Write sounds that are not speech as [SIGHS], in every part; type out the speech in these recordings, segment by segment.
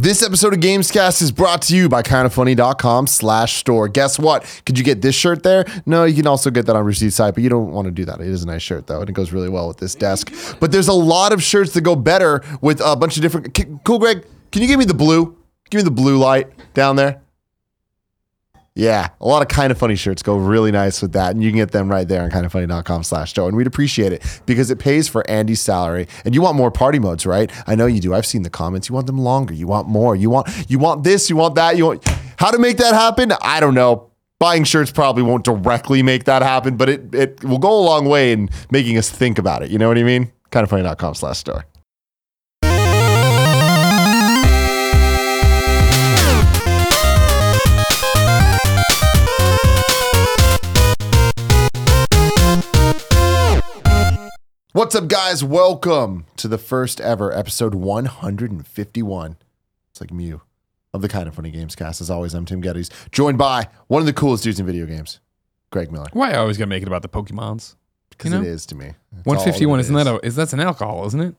This episode of Gamescast is brought to you by kindafunny.com slash store. Guess what? Could you get this shirt there? No, you can also get that on Receipt site, but you don't want to do that. It is a nice shirt though, and it goes really well with this desk. But there's a lot of shirts that go better with a bunch of different. Cool, Greg. Can you give me the blue? Give me the blue light down there. Yeah, a lot of kind of funny shirts go really nice with that, and you can get them right there on kindafunny.com slash Joe. And we'd appreciate it because it pays for Andy's salary. And you want more party modes, right? I know you do. I've seen the comments. You want them longer. You want more. You want you want this. You want that. You want how to make that happen? I don't know. Buying shirts probably won't directly make that happen, but it it will go a long way in making us think about it. You know what I mean? Kindafunny.com slash store. What's up, guys? Welcome to the first ever episode 151. It's like Mew of the Kind of Funny Games cast. As always, I'm Tim Gettys, joined by one of the coolest dudes in video games, Greg Miller. Why I always gotta make it about the Pokemons? Because You know? it is to me. It's One all fifty one it isn't that a is that's an alcohol, isn't it?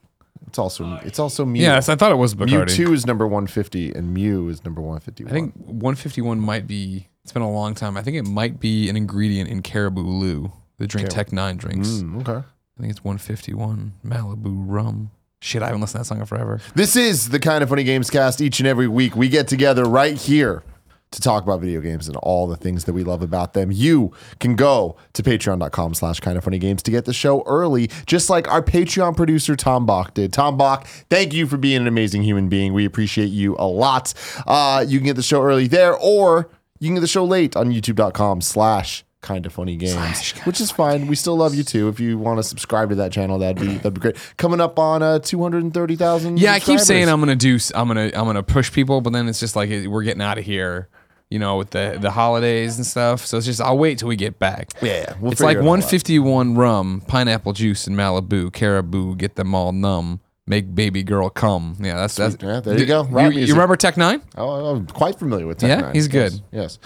It's also it's also Mew. Yes, I thought it was Bacardi. Mewtwo is number 150 and Mew is number 151. I think one fifty one might be. It's been a long time. I think it might be an ingredient in Caribou Lou, the drink Tech Nine drinks. Mm, okay. I think it's one fifty one Malibu rum. Shit, I haven't listened to that song in forever. This is the kind of funny games cast. Each and every week, we get together right here to talk about video games and all the things that we love about them. You can go to patreon.com slash kind of funny games to get the show early, just like our Patreon producer, Tom Bach, did. Tom Bach, thank you for being an amazing human being. We appreciate you a lot. Uh, you can get the show early there, or you can get the show late on youtube.com slash kind of funny games, which is fine. We still love you too. If you want to subscribe to that channel, that'd be that'd be great. Coming up on uh, 230,000 Yeah, I keep saying I'm gonna do. s- I'm gonna I'm gonna push people, but then it's just like we're getting out of here. You know, with the the holidays and stuff. So it's just I'll wait till we get back. Yeah, yeah, we'll it's like it 151 rum, pineapple juice, and Malibu, caribou, get them all numb, make baby girl come. Yeah, that's that's. Yeah, there you go. You, music. you remember Tech Nine? Oh, I'm quite familiar with Tech Yeah, Nine. he's good. Yes.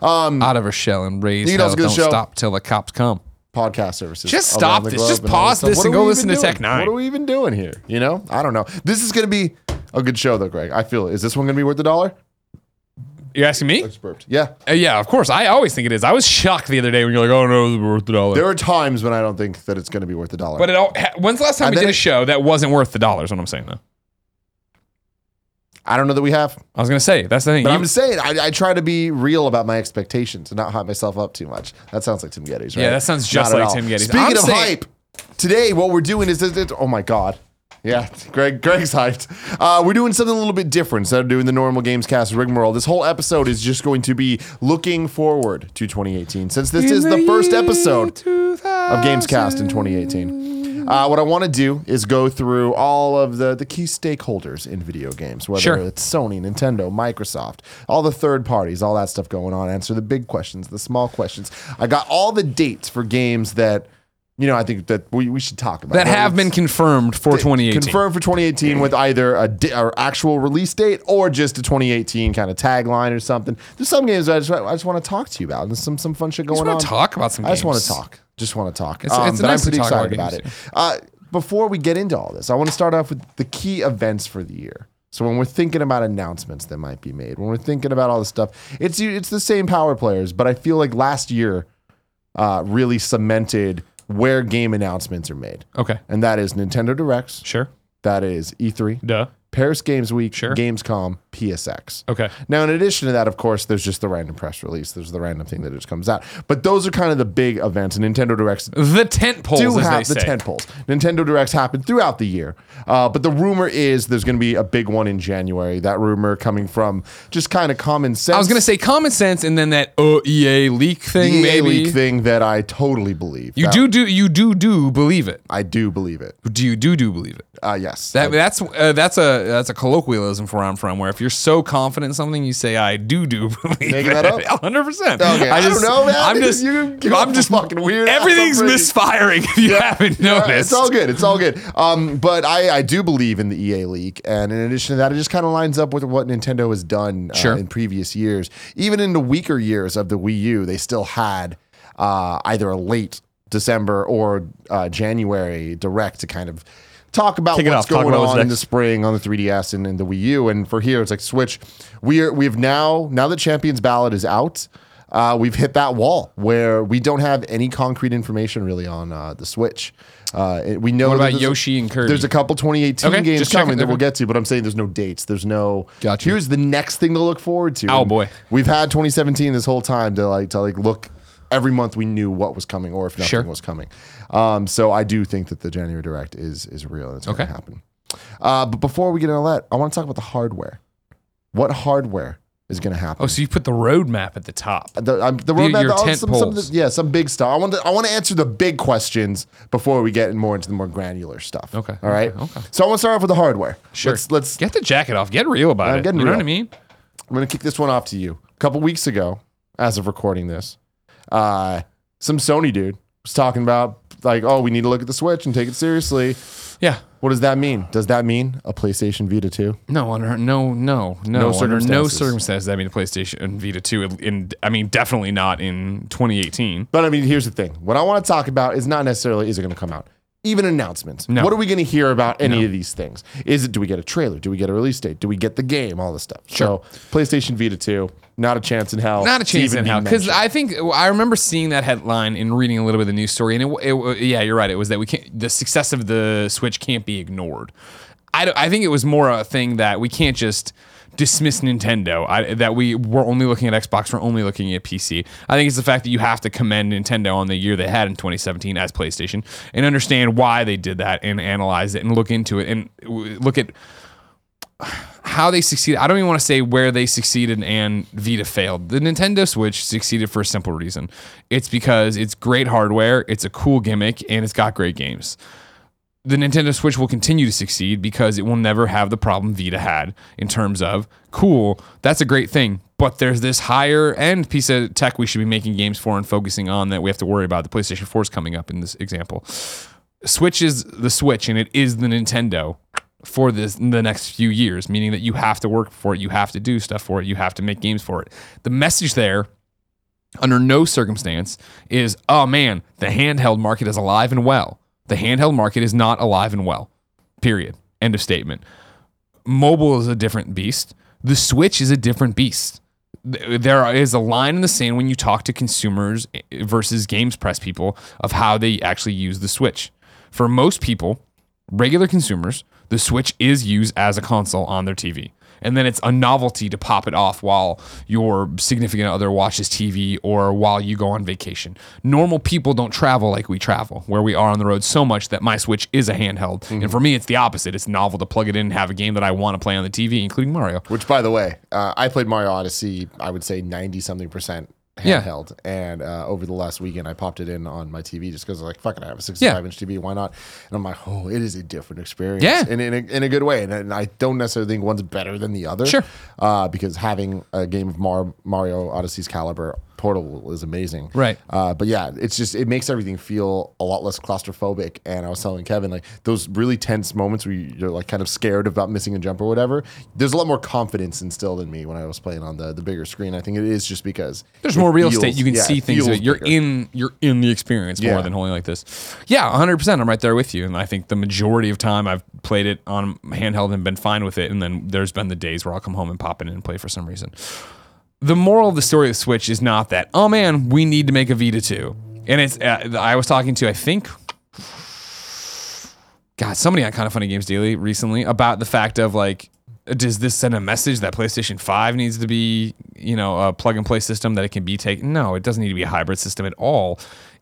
Um, Out of her shell and raise You can hell. also Don't show- stop till the cops come. podcast services. Just stop this. Just and pause this What and are go listen even to doing? Tech Nine. What are we even doing here? You know, I don't know. This is going to be a good show, though, Greg. I feel. Is this one going to be worth the dollar? You asking me? I just burped. Yeah. Uh, yeah, of course. I always think it is. I was shocked the other day when you're like, "Oh no, it's worth the dollar." There are times when I don't think that it's going to be worth the dollar. But it all, ha- when's the last time we did a show that wasn't worth the dollars? What I'm saying though. I don't know that we have. I was gonna say that's the thing. But I'm just saying, I, I try to be real about my expectations and not hype myself up too much. That sounds like Tim Gettys, right? Yeah, that sounds just Not at like all. Tim Gettys. Speaking I'm of saying- hype, today what we're doing is, is, is oh my god, yeah, Greg, Greg's hyped. Uh, we're doing something a little bit different instead of doing the normal Games Cast rigmarole. This whole episode is just going to be looking forward to 2018, since this is the first episode of Games Cast in 2018. Uh, what I want to do is go through all of the, the key stakeholders in video games, whether Sure. it's Sony, Nintendo, Microsoft, all the third parties, all that stuff going on. Answer the big questions, the small questions. I got all the dates for games that, you know, I think that we, we should talk about. that have been confirmed for 2018. Confirmed for 2018 with either a di- or actual release date or just a 2018 kind of tagline or something. There's some games I just, I just want to talk to you about. There's some some fun shit I going just on. want to talk about some. I just want to talk. Just want to talk. It's- um, it's but nice I'm pretty to talk about excited about it. Uh, before we get into all this, I want to start off with the key events for the year. So when we're thinking about announcements that might be made, when we're thinking about all this stuff, it's it's the same power players, but I feel like last year uh, really cemented where game announcements are made, Okay, and that is Nintendo Directs, sure. that is E3, Duh. Paris Games Week, Sure. Gamescom, PSX. Okay. Now, in addition to that, of course, there's just the random press release. There's the random thing that just comes out. But those are kind of the big events, and Nintendo Directs The tent poles, do have the say. tent poles. Nintendo Directs happen throughout the year, uh, but the rumor is there's going to be a big one in January. That rumor coming from just kind of common sense. I was gonna say common sense, and then that uh, EA leak the thing. EA maybe leak thing that I totally believe. you That- do do you do do believe it. I do believe it. Do you do do believe it? Uh, yes. That, that's uh, that's a that's a colloquialism for where I'm from. Where if you're so confident in something, you say I do do [LAUGHS] believe it. that up? [LAUGHS] 100. percent Okay, I don't know, man. I'm just You- you I'm just fucking weird. Everything's misfiring if you haven't Yeah, noticed. it's all good. It's all good. Um, but I, I do believe in the EA leak, and in addition to that, it just kind of lines up with what Nintendo has done uh, Sure. in previous years. Even in the weaker years of the Wii U, they still had uh, either a late December or uh, January direct to kind of talk about Kick what's going about on in the spring on the 3DS and in the Wii U. And for here, it's like Switch. We are we've now now that Champions' Ballad is out. Uh, we've hit that wall where we don't have any concrete information really on uh, the Switch. Uh, we know What that about Yoshi and Kirby? There's a couple 2018 Okay, games just checking. coming that we'll get to, but I'm saying there's no dates. There's no. Gotcha. Here's the next thing to look forward to. Oh, And boy. we've had 2017 this whole time to like to like look. Every month we knew what was coming or if nothing Sure. was coming. Um, so I do think that the January Direct is is real and it's going Okay. to happen. Uh, but before we get into that, I want to talk about the hardware. What hardware is going to happen? Oh, so you put the roadmap at the top. the, um, the roadmap, your oh, tent some, some of the- yeah, some big stuff. I want to, I want to answer the big questions before we get more into the more granular stuff. Okay, all right. okay, okay. So I want to start off with the hardware. Sure. Let's, let's Get the jacket off. Get real about I'm it. getting you know what I mean? I'm going to kick this one off to you. A couple weeks ago, as of recording this, uh, some Sony dude was talking about like, oh, we need to look at the Switch and take it seriously. Yeah. What does that mean? Does that mean a PlayStation Vita 2? No, under no, no, no, No under no circumstances. circumstances. I mean, a PlayStation Vita two. In, I mean, definitely not in 2018. But I mean, here's the thing. What I want to talk about is not necessarily is it going to come out. Even announcements. No. What are we going to hear about any of these things? Is it do we get a trailer? Do we get a release date? Do we get the game? All this stuff. So PlayStation Vita 2, not a chance in hell. Not a chance in hell. Because. I think I remember seeing that headline and reading a little bit of the news story, and it, it, yeah, you're right. It was that we can't. The success of the Switch can't be ignored. I, I think it was more a thing that we can't just dismiss Nintendo. I, that we we're only looking at Xbox, we're only looking at PC. I think it's the fact that you have to commend Nintendo on the year they had in 2017 as PlayStation and understand why they did that and analyze it and look into it and look at how they succeeded. I don't even want to say where they succeeded and Vita failed. The Nintendo Switch succeeded for a simple reason. It's because it's great hardware, it's a cool gimmick, and it's got great games. The Nintendo Switch will continue to succeed because it will never have the problem Vita had in terms of cool, that's a great thing, but there's this higher end piece of tech we should be making games for and focusing on that we have to worry about. The PlayStation 4 is coming up in this example. Switch is the Switch and it is the Nintendo for this the next few years, meaning that you have to work for it, you have to do stuff for it, you have to make games for it. The message there, under no circumstance, is oh man, the handheld market is alive and well. The handheld market is not alive and well. Period. End of statement. Mobile is a different beast. The Switch is a different beast. There is a line in the sand when you talk to consumers eh, versus games press people of how they actually use the Switch. For most people, regular consumers, the Switch is used as a console on their TV. And then it's a novelty to pop it off while your significant other watches TV or while you go on vacation. Normal people don't travel like we travel, where we are on the road so much that my Switch is a handheld. And for me, it's the opposite. It's novel to plug it in and have a game that I want to play on the TV, including Mario. Which, by the way, uh, I played Mario Odyssey. I would say ninety something percent Yeah. handheld, and uh, over the last weekend, I popped it in on my TV just because like, fuck it, I have a sixty-five inch TV. Why not? And I'm like, oh, it is a different experience. Yeah. in, in, a, in a good way. And, and I don't necessarily think one's better than the other. Sure. uh, because having a game of Mar- Mario Odyssey's caliber portable is amazing. Right. Uh, but yeah, it's just it makes everything feel a lot less claustrophobic. And I was telling Kevin like those really tense moments where you're like kind of scared about missing a jump or whatever. There's a lot more confidence instilled in me when I was playing on the the bigger screen. I think it is just because There's more real feels- estate. You can yeah, see things. You're bigger. in. You're in the experience Yeah. more than holding like this. Yeah, 100. percent I'm right there with you. And I think the majority of time I've played it on handheld and been fine with it. And then there's been the days where I'll come home and pop it in and play for some reason. The moral of the story of Switch is not that. Oh man, we need to make a Vita 2. And it's. Uh, I was talking to I think. God, somebody on Kind of Funny Games Daily recently about the fact of like, does this send a message that PlayStation 5 needs to be, you know, a plug and play system that it can be taken? No, it doesn't need to be a hybrid system at all.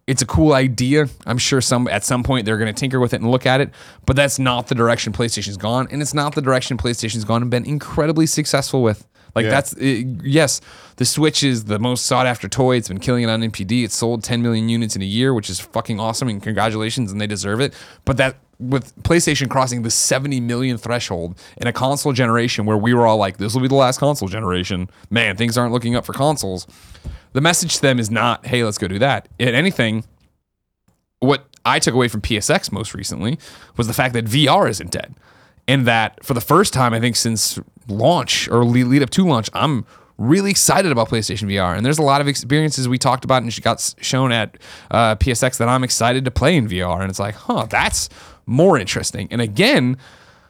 It's a cool idea. I'm sure some at some point they're going to tinker with it and look at it, but that's not the direction PlayStation's gone, and it's not the direction PlayStation's gone and been incredibly successful with. Like Yeah. that's it, yes, the Switch is the most sought after toy. It's been killing it on NPD. It's sold 10 million units in a year, which is fucking awesome and congratulations and they deserve it. But that with PlayStation crossing the 70 million threshold in a console generation where we were all like this will be the last console generation. Man, things aren't looking up for consoles. The message to them is not, "Hey, let's go do that." If anything, what I took away from PSX most recently was the fact that VR isn't dead. And that for the first time, I think since launch or lead, up to launch, I'm really excited about PlayStation VR. And there's a lot of experiences we talked about and got shown at uh, PSX that I'm excited to play in VR. And it's like, huh, that's more interesting. And again,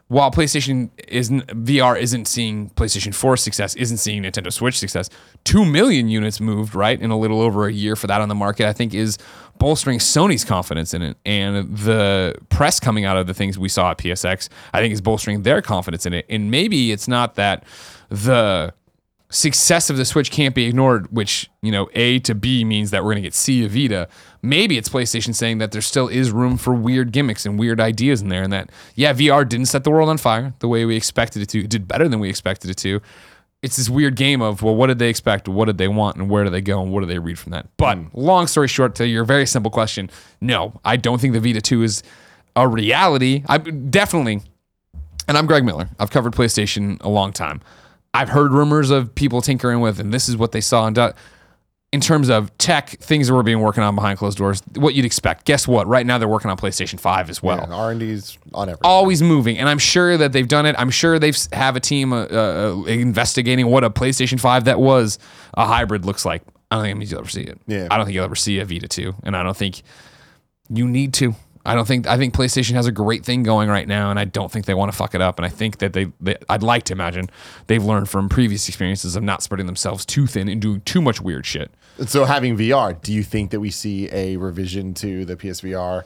while PlayStation isn't VR isn't seeing PlayStation 4 success, isn't seeing Nintendo Switch success, two million units moved right in a little over a year for that on the market. I think is bolstering Sony's confidence in it, and the press coming out of the things we saw at PSX, I think is bolstering their confidence in it. And maybe it's not that the success of the Switch can't be ignored, which, you know, A to B means that we're going to get C of Vita. Maybe it's PlayStation saying that there still is room for weird gimmicks and weird ideas in there, and that, yeah, VR didn't set the world on fire the way we expected it to. It did better than we expected it to. It's this weird game of, well, what did they expect? What did they want? And where do they go? And what do they read from that? But hmm. long story short, to your very simple question, no, I don't think the Vita 2 is a reality. I definitely, and I'm Greg Miller. I've covered PlayStation a long time. I've heard rumors of people tinkering with, and this is what they saw. And uh, in terms of tech, things that were being working on behind closed doors, what you'd expect. Guess what? Right now they're working on PlayStation Five as well. Yeah, R&D's on everything. Always moving, and I'm sure that they've done it. I'm sure they've have a team uh, uh, investigating what a PlayStation Five that was a hybrid looks like. I don't think you'll ever see it. Yeah. I don't think you'll ever see a Vita two, and I don't think you need to. I don't think I think PlayStation has a great thing going right now, and I don't think they want to fuck it up. And I think that they, they I'd like to imagine they've learned from previous experiences of not spreading themselves too thin and doing too much weird shit. So having VR, do you think that we see a revision to the PSVR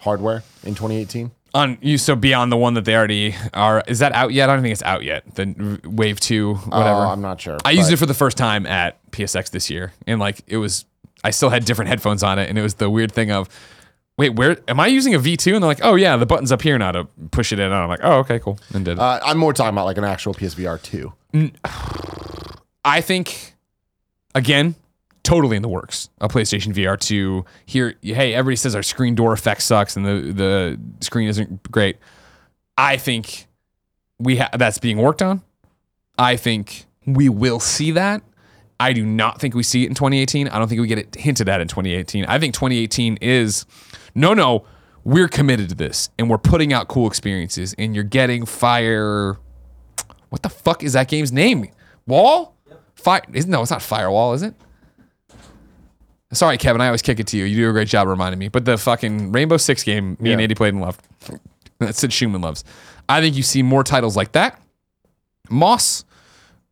hardware in 2018? On you so beyond the one that they already are. Is that out yet? I don't think it's out yet. The Wave Two, whatever. Oh, I'm not sure. I used it for the first time at PSX this year, and like it was, I still had different headphones on it, and it was the weird thing of, wait, where am I using a V2? And they're like, oh yeah, the button's up here now to push it in. And I'm like, oh okay, cool, and did. it. Uh, I'm more talking about like an actual PSVR 2. [SIGHS] I think, again, totally in the works. A PlayStation VR 2. Here, hey, everybody says our screen door effect sucks and the the screen isn't great. I think we ha- that's being worked on. I think we will see that. I do not think we see it in 2018. I don't think we get it hinted at in 2018. I think 2018 is no, no. We're committed to this, and we're putting out cool experiences, and you're getting fire. What the fuck is that game's name? Wall? Fire? Isn't no? It's not Firewall, is it? Sorry, Kevin. I always kick it to you. You do a great job reminding me. But the fucking Rainbow Six game, me and Yeah. Andy played and loved. That Sid Shuman loves. I think you see more titles like that. Moss,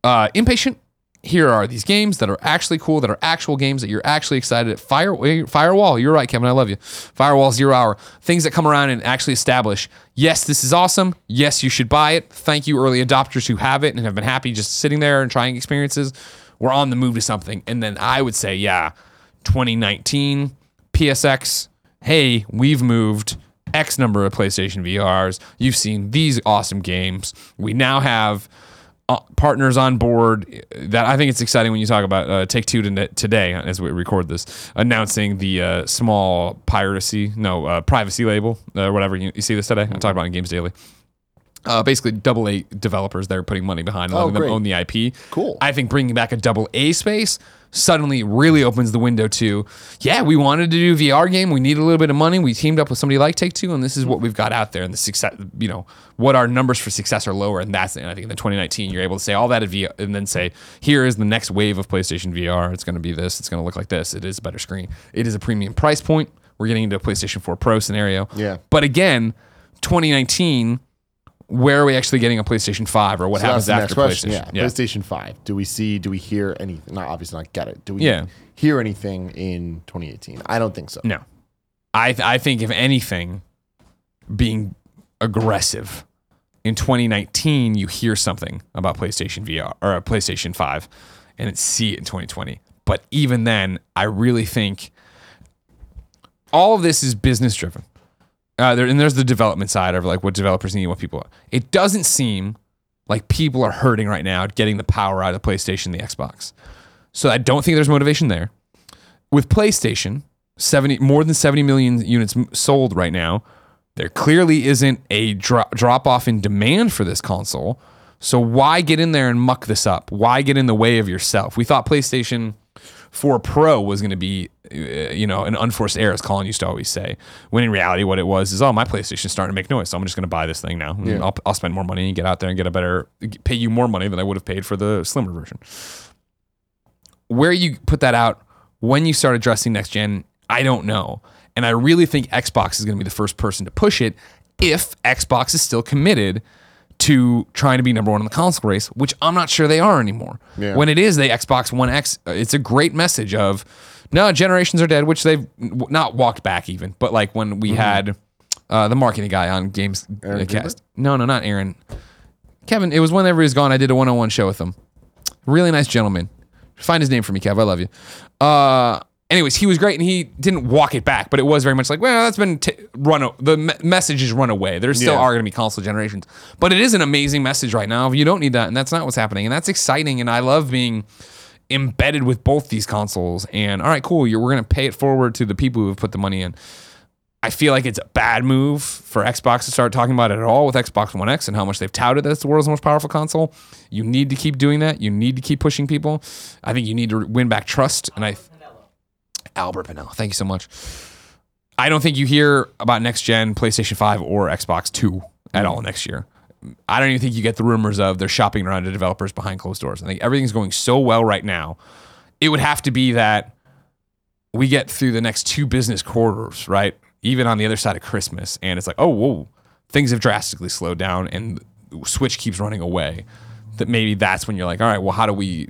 uh, Inpatient. Here are these games that are actually cool, that are actual games that you're actually excited at. Fire, Firewall, you're right, Kevin. I love you. Firewall Zero Hour. Things that come around and actually establish, yes, this is awesome. Yes, you should buy it. Thank you, early adopters who have it and have been happy just sitting there and trying experiences. We're on the move to something. And then I would say, yeah, 2019, PSX, hey, we've moved X number of PlayStation VRs. You've seen these awesome games. We now have uh, partners on board that I think it's exciting when you talk about uh, Take Two today as we record this, announcing the uh, small piracy, no, uh, privacy label, uh, whatever. You, you see this today? I talk about in Games Daily. Uh, basically, double A developers that are putting money behind and Oh, letting them own the IP. Cool. I think bringing back a double A space suddenly really opens the window to, yeah, we wanted to do a VR game. We need a little bit of money. We teamed up with somebody like Take Two, and this is what we've got out there. And the success, you know, what our numbers for success are lower. And that's, and I think in the 2019, you're able to say all that at VR and then say, here is the next wave of PlayStation VR. It's going to be this. It's going to look like this. It is a better screen. It is a premium price point. We're getting into a PlayStation 4 Pro scenario. Yeah. But again, 2019, where are we actually getting a PlayStation 5 or what So happens after. PlayStation? Yeah. PlayStation 5. Do we see, do we hear anything? Not obviously not get it. Do we Yeah. hear anything in 2018? I don't think so. No. I th- I think if anything, being aggressive in 2019, you hear something about PlayStation VR or uh, PlayStation 5, and it's see it in 2020. But even then, I really think all of this is business driven. Uh, there, and there's the development side of like what developers need, what people. Want. It doesn't seem like people are hurting right now getting the power out of the PlayStation, the Xbox. So I don't think there's motivation there with PlayStation, 70 more than 70 million units sold right now. There clearly isn't a dro- drop off in demand for this console. So why get in there and muck this up? Why get in the way of yourself? We thought PlayStation 4 Pro was going to be, uh, you know, an unforced error, as Colin used to always say. When in reality, what it was is, oh, my PlayStation's starting to make noise, so I'm just going to buy this thing now. And I'll, I'll spend more money and get out there and get a better, pay you more money than I would have paid for the slimmer version where you put that out when you start addressing next gen, I don't know. And I really think Xbox is going to be the first person to push it if Xbox is still committed to trying to be number one in the console race, which I'm not sure they are anymore. Yeah. When it is the Xbox One X, uh, it's a great message of no generations are dead, which they've not walked back even. But like when we had uh, the marketing guy on Games Mm-hmm. Uh, Cast, no, no, not Aaron, Kevin. It was whenever he was gone. I did a one-on-one show with him. Really nice gentleman. Find his name for me, Kev. I love you. Uh, anyways, he was great, and he didn't walk it back, but it was very much like, well, that's been t- run. O- the me- message is run away. There still Yeah. are going to be console generations, but it is an amazing message right now. You don't need that, and that's not what's happening, and that's exciting. And I love being embedded with both these consoles. And all right, cool. You're, we're going to pay it forward to the people who have put the money in. I feel like it's a bad move for Xbox to start talking about it at all with Xbox One X and how much they've touted that it's the world's most powerful console. You need to keep doing that. You need to keep pushing people. I think you need to win back trust. And I, Albert Penello, thank you so much. I don't think you hear about next gen PlayStation 5 or Xbox 2 at all mm. next year. I don't even think you get the rumors of they're shopping around to developers behind closed doors. I think everything's going so well right now. It would have to be that we get through the next two business quarters, right? Even on the other side of Christmas, and it's like, oh, whoa, things have drastically slowed down, and Switch keeps running away. That maybe that's when you're like, all right, well, how do we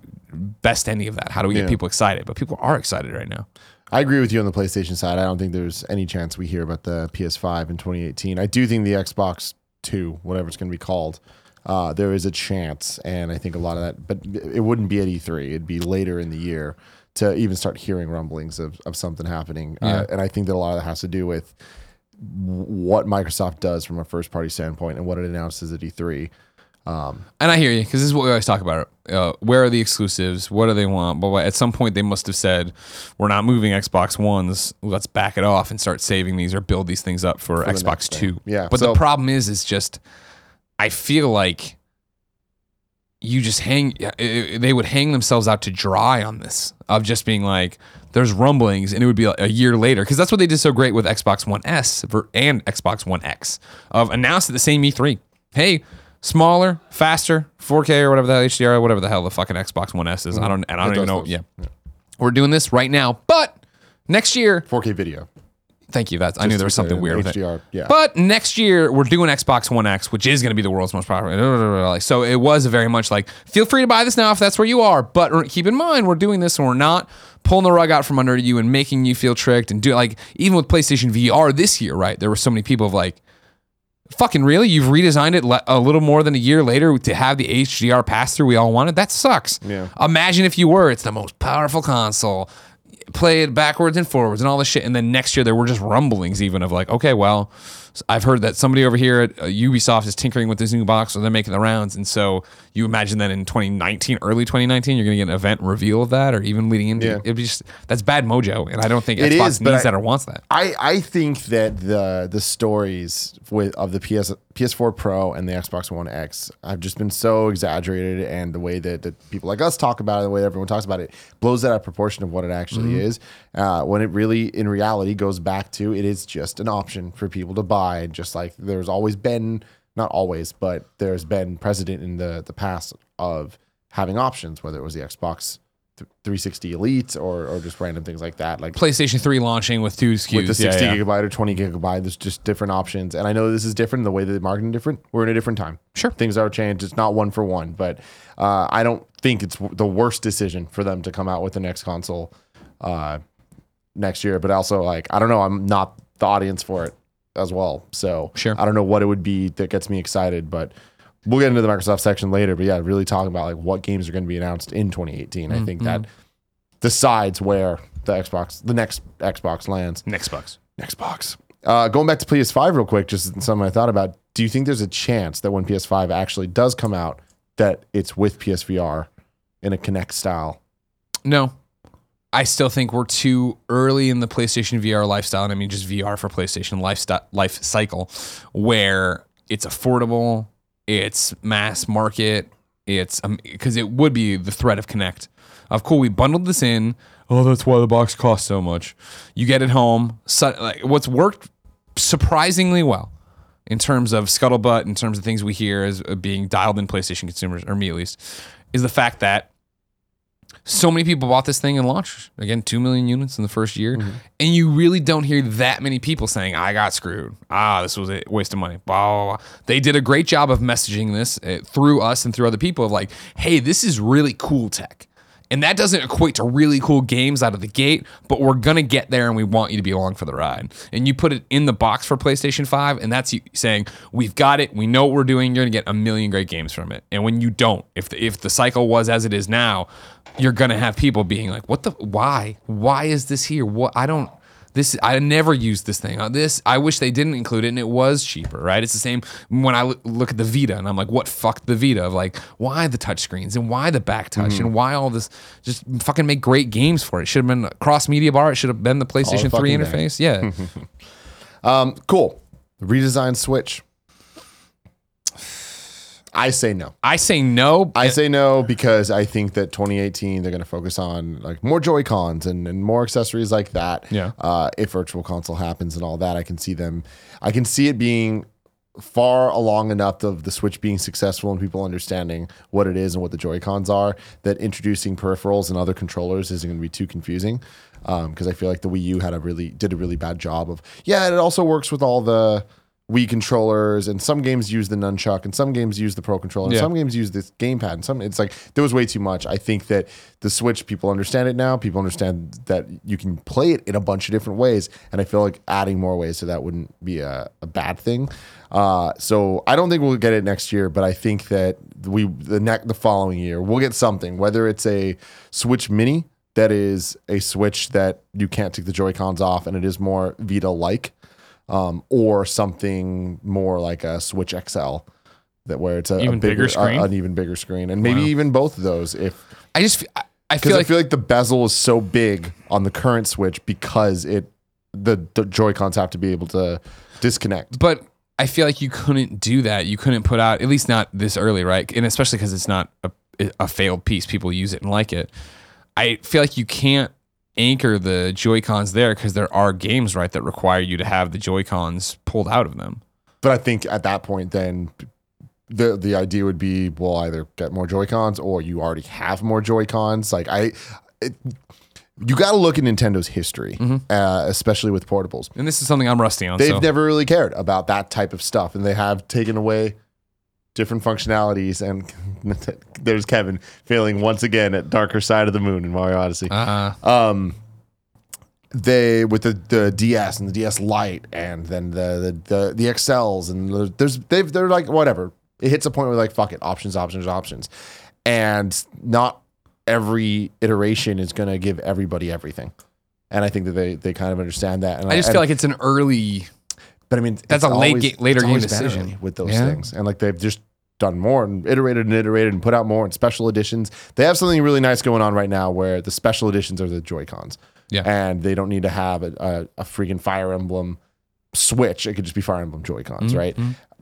best any of that? How do we get Yeah. people excited? But people are excited right now. I agree with you on the PlayStation side. I don't think there's any chance we hear about the PS5 in 2018. I do think the Xbox 2, whatever it's going to be called, uh, there is a chance, and I think a lot of that. But it wouldn't be at E3; it'd be later in the year to even start hearing rumblings of of something happening. Uh, yeah. Uh, and I think that a lot of that has to do with what Microsoft does from a first party standpoint and what it announces at E3. Um, and I hear you because this is what we always talk about. Uh, where are the exclusives? What do they want? But at some point, they must have said, "We're not moving Xbox Ones. Let's back it off and start saving these or build these things up for, for Xbox Two. Yeah. But so, the problem is, is just I feel like you just hang. They would hang themselves out to dry on this of just being like, "There's rumblings," and it would be like a year later because that's what they did so great with Xbox One S and Xbox One X of announced at the same E3. Hey, smaller, faster, 4K or whatever the hell HDR, whatever the hell the fucking Xbox One S is. I don't, and I don't even know. Yeah. we're doing this right now, but next year. 4K video. Thank you. That's I knew there was something weird with it. HDR, yeah. But next year we're doing Xbox One X, which is going to be the world's most popular. Like, So it was very much like, feel free to buy this now if that's where you are. But keep in mind, we're doing this and we're not pulling the rug out from under you and making you feel tricked and do like even with PlayStation VR this year, right? There were so many people of like, fucking really? You've redesigned it le- a little more than a year later to have the HDR pass through we all wanted? That sucks. Yeah. Imagine if you were, it's the most powerful console. Play it backwards and forwards and all this shit. And then next year there were just rumblings even of like, okay, well, I've heard that somebody over here at uh, Ubisoft is tinkering with this new box, or they're making the rounds. And so you imagine that in 2019, early 2019, you're going to get an event reveal of that, or even leading into Yeah. it'd be just that's bad mojo, and I don't think It Xbox is, needs I- that or wants that. I, I think that the the stories with of the PS PS4 Pro and the Xbox One X have just been so exaggerated, and the way that, that people like us talk about it, the way everyone talks about it, blows that out of proportion of what it actually is. Uh, when it really, in reality, goes back to it is just an option for people to buy, just like there's always been, not always, but there's been precedent in the the past of having options, whether it was the Xbox. 360 Elite or, or just random things like that. Like PlayStation 3 launching with two SKUs. with the 60 yeah. gigabyte or 20 gigabyte. There's just different options. And I know this is different. The way that the marketing is different. We're in a different time. Sure. Things are changed. It's not one for one. But uh, I don't think it's the worst decision for them to come out with the next console uh, next year. But also, like, I don't know. I'm not the audience for it as well. So Sure. I don't know what it would be that gets me excited. But we'll get into the Microsoft section later. But yeah, really talking about like what games are going to be announced in 2018. I think that decides where the Xbox, the next Xbox lands. Next box. Xbox. Uh, going back to PS5 real quick, just something I thought about. Do you think there's a chance that when PS5 actually does come out, that it's with PSVR in a Kinect style? No. I still think we're too early in the PlayStation VR lifestyle, and I mean just VR for PlayStation lifestyle life cycle, where it's affordable, it's mass market, it's because it would be the threat of Kinect. Of cool, we bundled this in. Oh, that's why the box costs so much. You get it home. So, like, what's worked surprisingly well in terms of scuttlebutt, in terms of things we hear as uh, being dialed in PlayStation consumers, or me at least, is the fact that so many people bought this thing and launched again 2 million units in the first year Mm-hmm. and you really don't hear that many people saying i got screwed ah this was a waste of money blah, blah, blah. they did a great job of messaging this uh, through us and through other people of like hey this is really cool tech and that doesn't equate to really cool games out of the gate, but we're going to get there and we want you to be along for the ride. And you put it in the box for PlayStation 5, and that's you saying, We've got it. We know what we're doing. You're going to get a million great games from it. And when you don't, if the, if the cycle was as it is now, you're going to have people being like, What the? Why? Why is this here? What? I don't. This I never used this thing. Uh, This I wish they didn't include it, and it was cheaper, right? It's the same when I look at the Vita, and I'm like, what fucked the Vita? Of like, why the touch screens and why the back touch and why all this? Just fucking make great games for it. Should have been a cross media bar. It should have been the PlayStation Three fucking day. interface. Yeah, [LAUGHS] Um, cool. Redesigned Switch. I say no. I say no. I say no because I think that 2018 they're going to focus on like more Joy Cons and, and more accessories like that. Yeah. Uh, if Virtual Console happens and all that, I can see them. I can see it being far along enough of the Switch being successful and people understanding what it is and what the Joy Cons are that introducing peripherals and other controllers isn't going to be too confusing. Because I feel like the Wii U had a really did a really bad job of yeah. It also works with all the Wii controllers, and some games use the nunchuck, and some games use the Pro controller, and Yeah. some games use this gamepad, and some it's like there was way too much. I think that the Switch people understand it now. People understand that you can play it in a bunch of different ways, and I feel like adding more ways to that wouldn't be a, a bad thing. Uh, so I don't think we'll get it next year, but I think that we the next the following year we'll get something, whether it's a Switch Mini that is a Switch that you can't take the Joy Cons off, and it is more Vita like um, or something more like a Switch XL that where it's a, a Even bigger screen? a- an even bigger screen, and maybe Wow. even both of those. If I just I- I because feel I feel like the bezel is so big on the current Switch because it the, the Joy Cons have to be able to disconnect. but I feel like you couldn't do that. You couldn't put out at least not this early, right? And especially because it's not a, a failed piece. People use it and like it. I feel like you can't anchor the Joy Cons there because there are games, right, that require you to have the Joy Cons pulled out of them. But I think at that point, then the the idea would be, we'll either get more Joy Cons or you already have more Joy Cons. Like I, it, you got to look at Nintendo's history, uh, especially with portables. And this is something I'm rusty on. They've so. never really cared about that type of stuff, and they have taken away different functionalities. And [LAUGHS] there's Kevin failing once again at Darker Side of the Moon in Mario Odyssey. uh, Um, they with the, the DS and the DS Lite, and then the the the, the XLs, and there's they've they're like whatever. It hits a point where like fuck it, options, options, options, and not every iteration is going to give everybody everything. And I think that they they kind of understand that. And I just and- feel like it's an early. but I mean, That's a late always- ga- later game decision. with those Yeah. things, and like they've just done more and iterated and iterated and put out more and special editions. They have something really nice going on right now where the special editions are the Joy Cons, Yeah. and they don't need to have a, a, a freaking Fire Emblem Switch. It could just be Fire Emblem Joy Mm-hmm. Cons, right?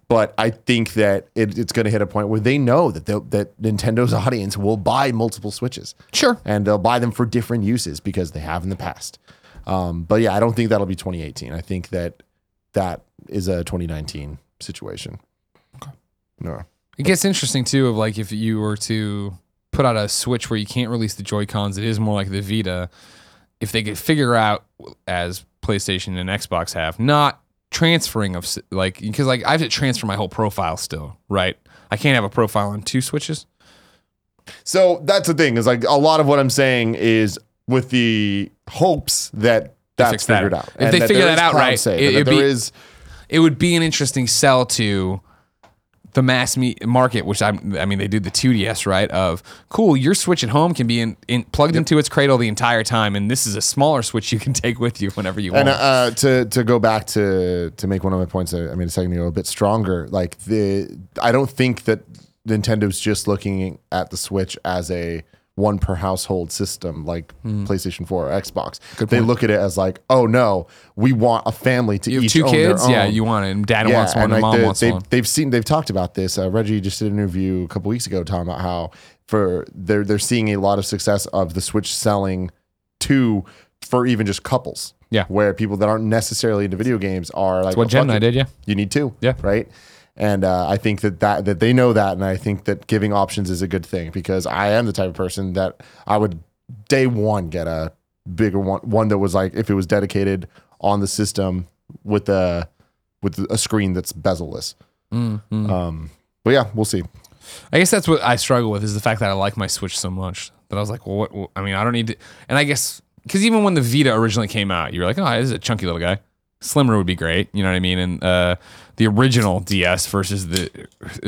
But I think that it, it's going to hit a point where they know that that Nintendo's [LAUGHS] audience will buy multiple Switches Sure. and they'll buy them for different uses because they have in the past. Um, but yeah, I don't think that'll be 2018. I think that that is a 2019 situation. No. It gets interesting too of like if you were to put out a Switch where you can't release the Joy Cons, it is more like the Vita. If they could figure out as PlayStation and Xbox have, not transferring of like because like I have to transfer my whole profile still, right? I can't have a profile on two switches. So that's the thing is like a lot of what I'm saying is with the hopes that that's fix that. figured out. If they figure that out right, it- and that it'd there be- is- It would be an interesting sell to the mass me- market, which I I mean they do the 2DS right of cool. Your Switch at home can be in, in plugged into its cradle the entire time, and this is a smaller Switch you can [LAUGHS] take with you whenever you want. And uh, to to go back to to make one of my points, I mean a second ago, a bit stronger. Like the, I don't think that Nintendo's just looking at the Switch as a one per household system like Hmm. PlayStation 4 or Xbox. they look at it as like, oh no, we want a family to you each two own kids, their yeah, you want it, and dad wants one, and like mom wants they've, one. They've seen, they've talked about this. Uh, Reggie just did an interview a couple weeks ago talking about how for they're they're seeing a lot of success of the Switch selling to for even just couples. Yeah. where people that aren't necessarily into video games are like, What "Oh, Jen fuck and I did, yeah. You need two. Yeah. right. And uh, I think that, that that they know that, and I think that giving options is a good thing because I am the type of person that I would day one get a bigger one, one that was like if it was dedicated on the system with a with a screen that's bezel-less. Mm-hmm. Um, but yeah, we'll see. I guess that's what I struggle with is the fact that I like my Switch so much that I was like, well, what? what- I mean, I don't need to. And I guess because even when the Vita originally came out, you were like, oh, this is a chunky little guy. Slimmer would be great. You know what I mean? And uh, the original DS versus the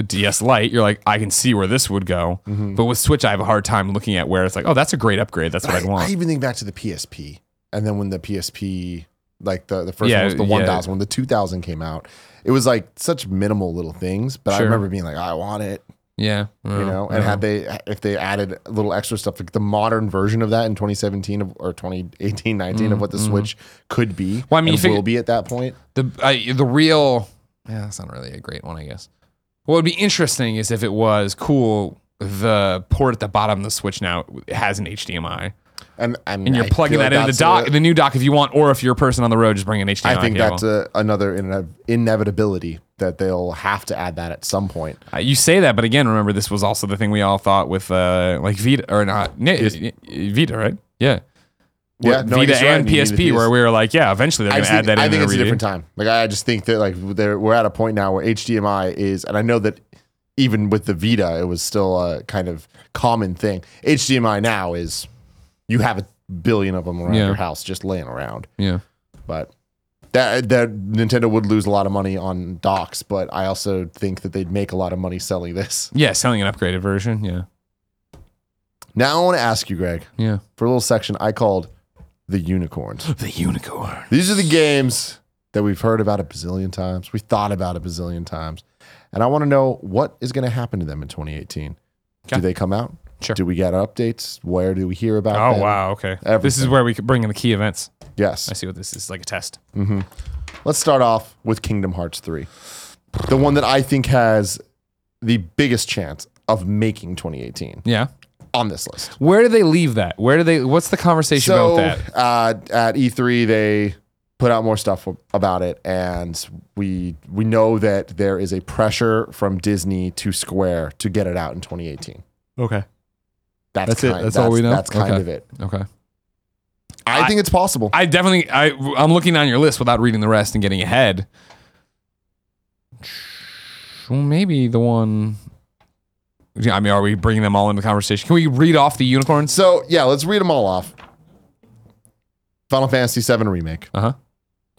DS Lite, you're like, I can see where this would go. But with Switch, I have a hard time looking at where it's like, oh, that's a great upgrade. That's what I, I'd want. I even think back to the PSP, and then when the PSP, like the the first Yeah, one was the yeah. one thousand, when the two thousand came out, it was like such minimal little things. But I remember being like, I want it, yeah. you know. And had they if they added a little extra stuff, like the modern version of that in 2017 of, or 2018, 19 of mm, what the mm. Switch could be, well, I mean, will be at that point. the I, the real yeah that's not really a great one i guess what would be interesting is if it was cool the port at the bottom of the switch now has an hdmi And and, and you're I plugging that like into the dock a- the new dock if you want or if you're a person on the road just bring an hdmi I think cable. that's a, another ine- inevitability that they'll have to add that at some point. Uh, you say that but again remember this was also the thing we all thought with uh like vita or not Ni- vita right yeah Yeah, no, vita right. and the PSP, PS where we were like, yeah, eventually they're going to add that I in. think it's a different time. Like I just think that like we're at a point now where HDMI is, and I know that even with the Vita, it was still a kind of common thing. HDMI now is you have a billion of them around Yeah. your house just laying around, Yeah. but. That, that Nintendo would lose a lot of money on docks, but I also think that they'd make a lot of money selling this. Yeah, selling an upgraded version. Yeah. Now I want to ask you, Greg, Yeah. for a little section I called the unicorns. [GASPS] The unicorn. These are the games that we've heard about a bazillion times. We thought about a bazillion times. And I want to know what is going to happen to them in 2018. Okay. Do they come out? Sure. Do we get updates? Where do we hear about Oh, them? wow. Okay. This is where we could bring in the key events. Yes. I see what this is like a test. Let's start off with Kingdom Hearts 3. The one that I think has the biggest chance of making 2018 Yeah. on this list. Where do they leave that? Where do they? What's the conversation So about that? uh, at E3, they put out more stuff about it, and we we know that there is a pressure from Disney to Square to get it out in 2018. Okay. That's, That's it? kind, That's all we know? That's kind Okay. of it. Okay. I, I- think it's possible. I definitely. I. I'm looking on your list without reading the rest and getting ahead. Well, maybe the one. Yeah, I mean, are we bringing them all into the conversation? Can we read off the unicorns? so yeah, let's read them all off. Final Fantasy VII remake, Uh huh.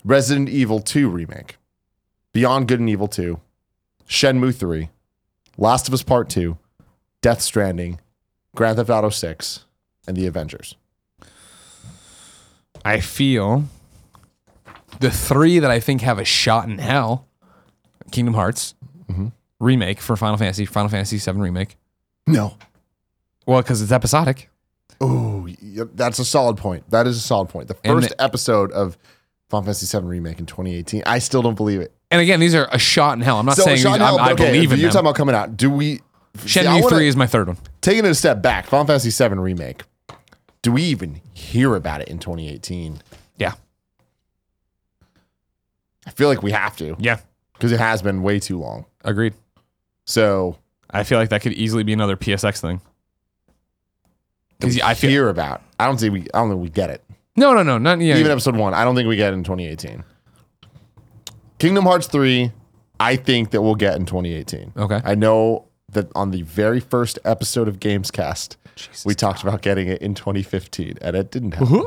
Resident Evil 2 remake, Beyond Good and Evil 2, Shenmue 3, Last of Us Part 2, Death Stranding, Grand Theft Auto 6, and The Avengers. I feel the three that I think have a shot in hell: Kingdom Hearts mm-hmm. remake for Final Fantasy, Final Fantasy VII remake. No. Well, because it's episodic. Oh, that's a solid point. That is a solid point. The first the- episode of Final Fantasy VII remake in 2018. I still don't believe it. And again, these are a shot in hell. I'm not saying these, Hell- I'm, I believe in You're them. talking about coming out. Do we? See, Shenmue wanna- Three is my third one. taking it a step back. Final Fantasy 7 remake. Do we even hear about it in 2018? Yeah, I feel like we have to yeah, because it has been way too long. agreed. So I feel like that could easily be another PSX thing. Because I feel hear about. I don't think we. I don't think we get it. no, no, no, not yeah. Even episode one, I don't think we get it in 2018. Kingdom Hearts 3, I think that we'll get in 2018. Okay. I know that on the very first episode of Gamescast, Jesus. we talked about getting it in 2015, and it didn't happen.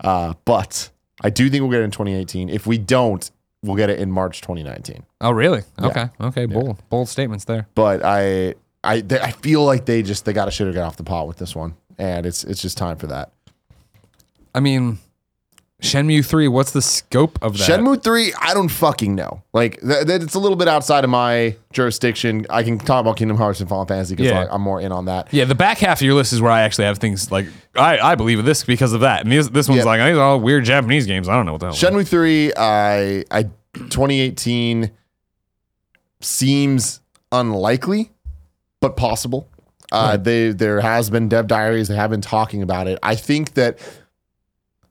Uh, but I do think we'll get it in 2018. If we don't, we'll get it in March 2019. oh, really? Okay, okay, bold, bold statements there. But I, I, they, I feel like they just they got to shit or get off the pot with this one, and it's it's just time for that. I mean, Shenmue Three. What's the scope of that? Shenmue 3, I don't fucking know. Like, th- th- it's a little bit outside of my jurisdiction. I can talk about Kingdom Hearts and Final Fantasy because Yeah. I'm more in on that. Yeah, the back half of your list is where I actually have things like I, I believe in this because of that, and this this one's Yeah. like these are all weird Japanese games. I don't know what the hell. Shenmue 3, I, I 2018 seems unlikely, but possible. Uh, they there has been dev diaries. They have been talking about it. I think that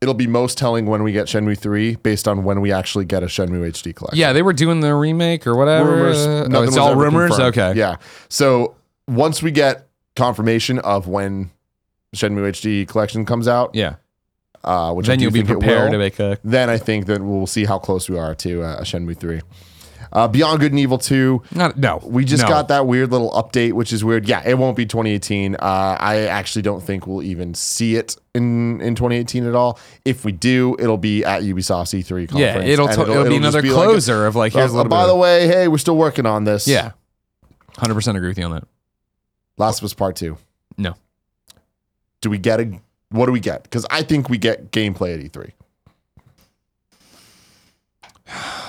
it'll be most telling when we get Shenmue 3 based on when we actually get a Shenmue HD collection. yeah, they were doing the remake or whatever. rumors. Uh, oh, it's was all rumors. confirmed. Okay. Yeah. So once we get confirmation of when Shenmue HD collection comes out, Yeah. uh, which Then you'll be prepared will, to make a. then I think that we'll see how close we are to uh, Shenmue 3. Uh, Beyond Good and Evil 2, Not no. we just no. got that weird little update, which is weird. Yeah, it won't be 2018. Uh, I actually don't think we'll even see it in, in 2018 at all. If we do, it'll be at Ubisoft E3 conference. Yeah, it'll, and to- it'll, be another like a- closer of like here's a uh, by bit. the way, hey, we're still working on this. yeah, hundred percent agree with you on that. Last of Us Part 2. No, Do we get a what do we get? Because I think we get gameplay at E E3. [SIGHS] [SIGHS] [SIGHS]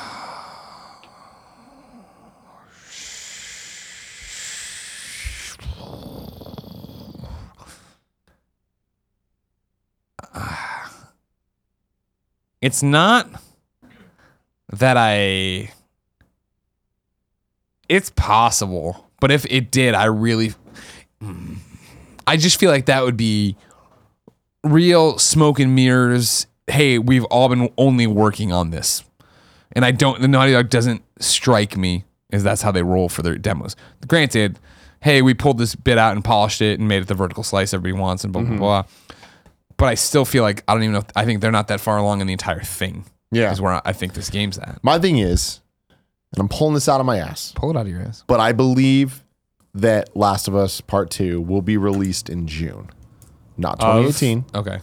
it's not that I. It's possible, but if it did, I really. I just feel like that would be real smoke and mirrors. Hey, we've all been only working on this, and I don't. The Naughty Dog doesn't strike me as that's how they roll for their demos. Granted, hey, we pulled this bit out and polished it and made it the vertical slice everybody wants and blah blah mm-hmm. blah. But I still feel like I don't even know. I think they're not that far along in the entire thing. Yeah. is where I think this game's at. My thing is, and I'm pulling this out of my ass, Pull it out of your ass. but I believe that Last of Us Part 2 will be released in June. Not 2018, Okay.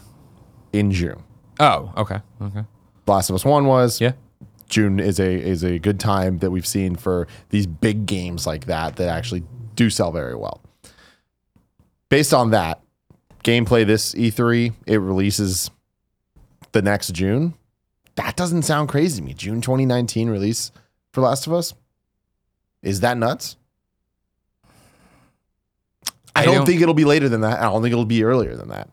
in June. Oh, okay. Okay. Last of Us 1 was. Yeah. June is a is a good time that we've seen for these big games like that that actually do sell very well. Based on that, gameplay this E3, it releases the next June. That doesn't sound crazy to me. June 2019 release for Last of Us. Is that nuts? I, I don't, don't- think it'll be later than that. I don't think it'll be earlier than that.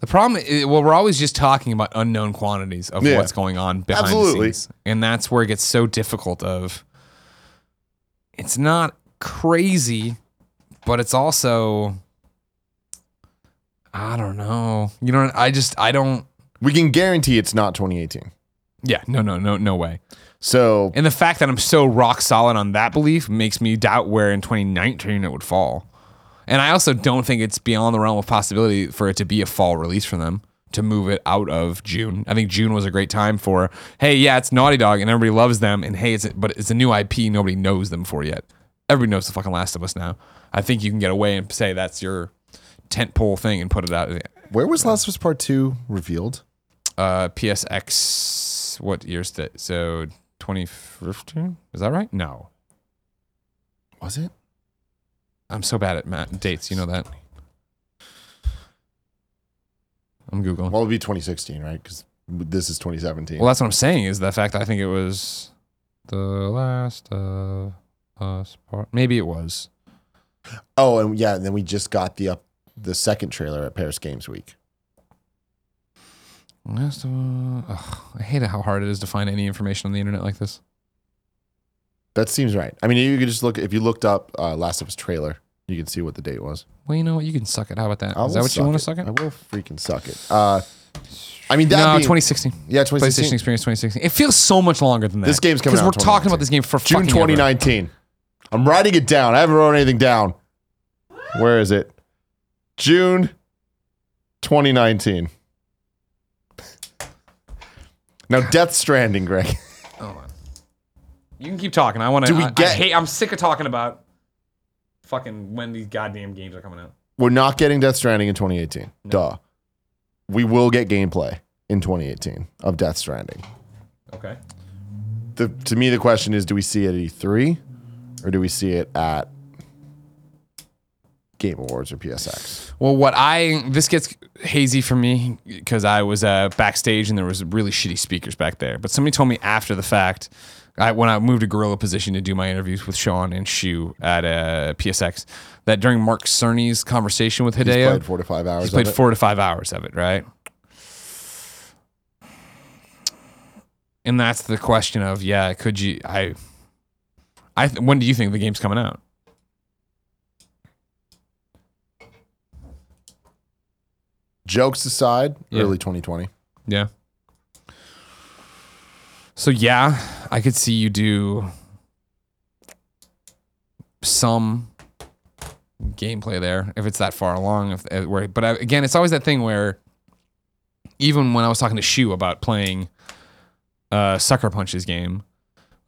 The problem, is, well, we're always just talking about unknown quantities of Yeah. what's going on behind Absolutely. the scenes, and that's where it gets so difficult. Of it's not crazy, but it's also I don't know. You know, I just I don't. We can guarantee it's not 2018. Yeah, no, no, no, no way. So And the fact that I'm so rock solid on that belief makes me doubt where in 2019 it would fall. And I also don't think it's beyond the realm of possibility for it to be a fall release for them to move it out of June. I think June was a great time for, hey, yeah, it's Naughty Dog and everybody loves them, and hey, it's a, but it's a new IP nobody knows them for yet. Everybody knows the fucking Last of Us now. I think you can get away and say that's your tent pole thing and put it out. where was Last of Us Part 2 revealed? Uh, PSX, what year's that? So 2015? Is that right? No. Was it? I'm so bad at ma- dates. You know that. I'm googling. Well, it'd be 2016, right? Because this is 2017. Well, that's what I'm saying. Is the fact that I think it was the last of us part. Maybe it was. oh, and yeah, and then we just got the up the second trailer at Paris Games Week. Last of ugh, I hate it how hard it is to find any information on the internet like this. That seems right. I mean, you could just look if you looked up uh, Last of Us trailer, you can see what the date was. Well, you know what? You can suck it. How about that? I Is that will what you want to suck suck it? I will freaking suck it. Uh, I mean, that no, being, 2016. yeah, PlayStation 2016. Experience 2016. It feels so much longer than that. This game's coming out because we're talking about this game for June fucking ever. 2019. I'm writing it down. I haven't wrote anything down. Where is it? June 2019. Now, Death Stranding, Greg. [LAUGHS] Oh, On. You can keep talking. I want to. Do we I, get- I hate, I'm sick of talking about fucking when these goddamn games are coming out. We're not getting Death Stranding in 2018. Duh. We will get gameplay in 2018 of Death Stranding. Okay. The, to me, the question is do we see it at E3 or do we see it at Game Awards or PSX? Well, what I this gets hazy for me because I was uh, backstage and there was really shitty speakers back there. But somebody told me after the fact, I, when I moved to gorilla position to do my interviews with Sean and Shu at uh, PSX, that during Mark Cerny's conversation with He's Hideo, played four to five hours. He's played four to five hours of it, right? And that's the question of yeah, could you? I, I. When do you think the game's coming out? Jokes aside, Yeah. early 2020. Yeah. So yeah, I could see you do some gameplay there if it's that far along. If uh, where, but I, again, it's always that thing where even when I was talking to Shu about playing uh, Sucker Punch's game,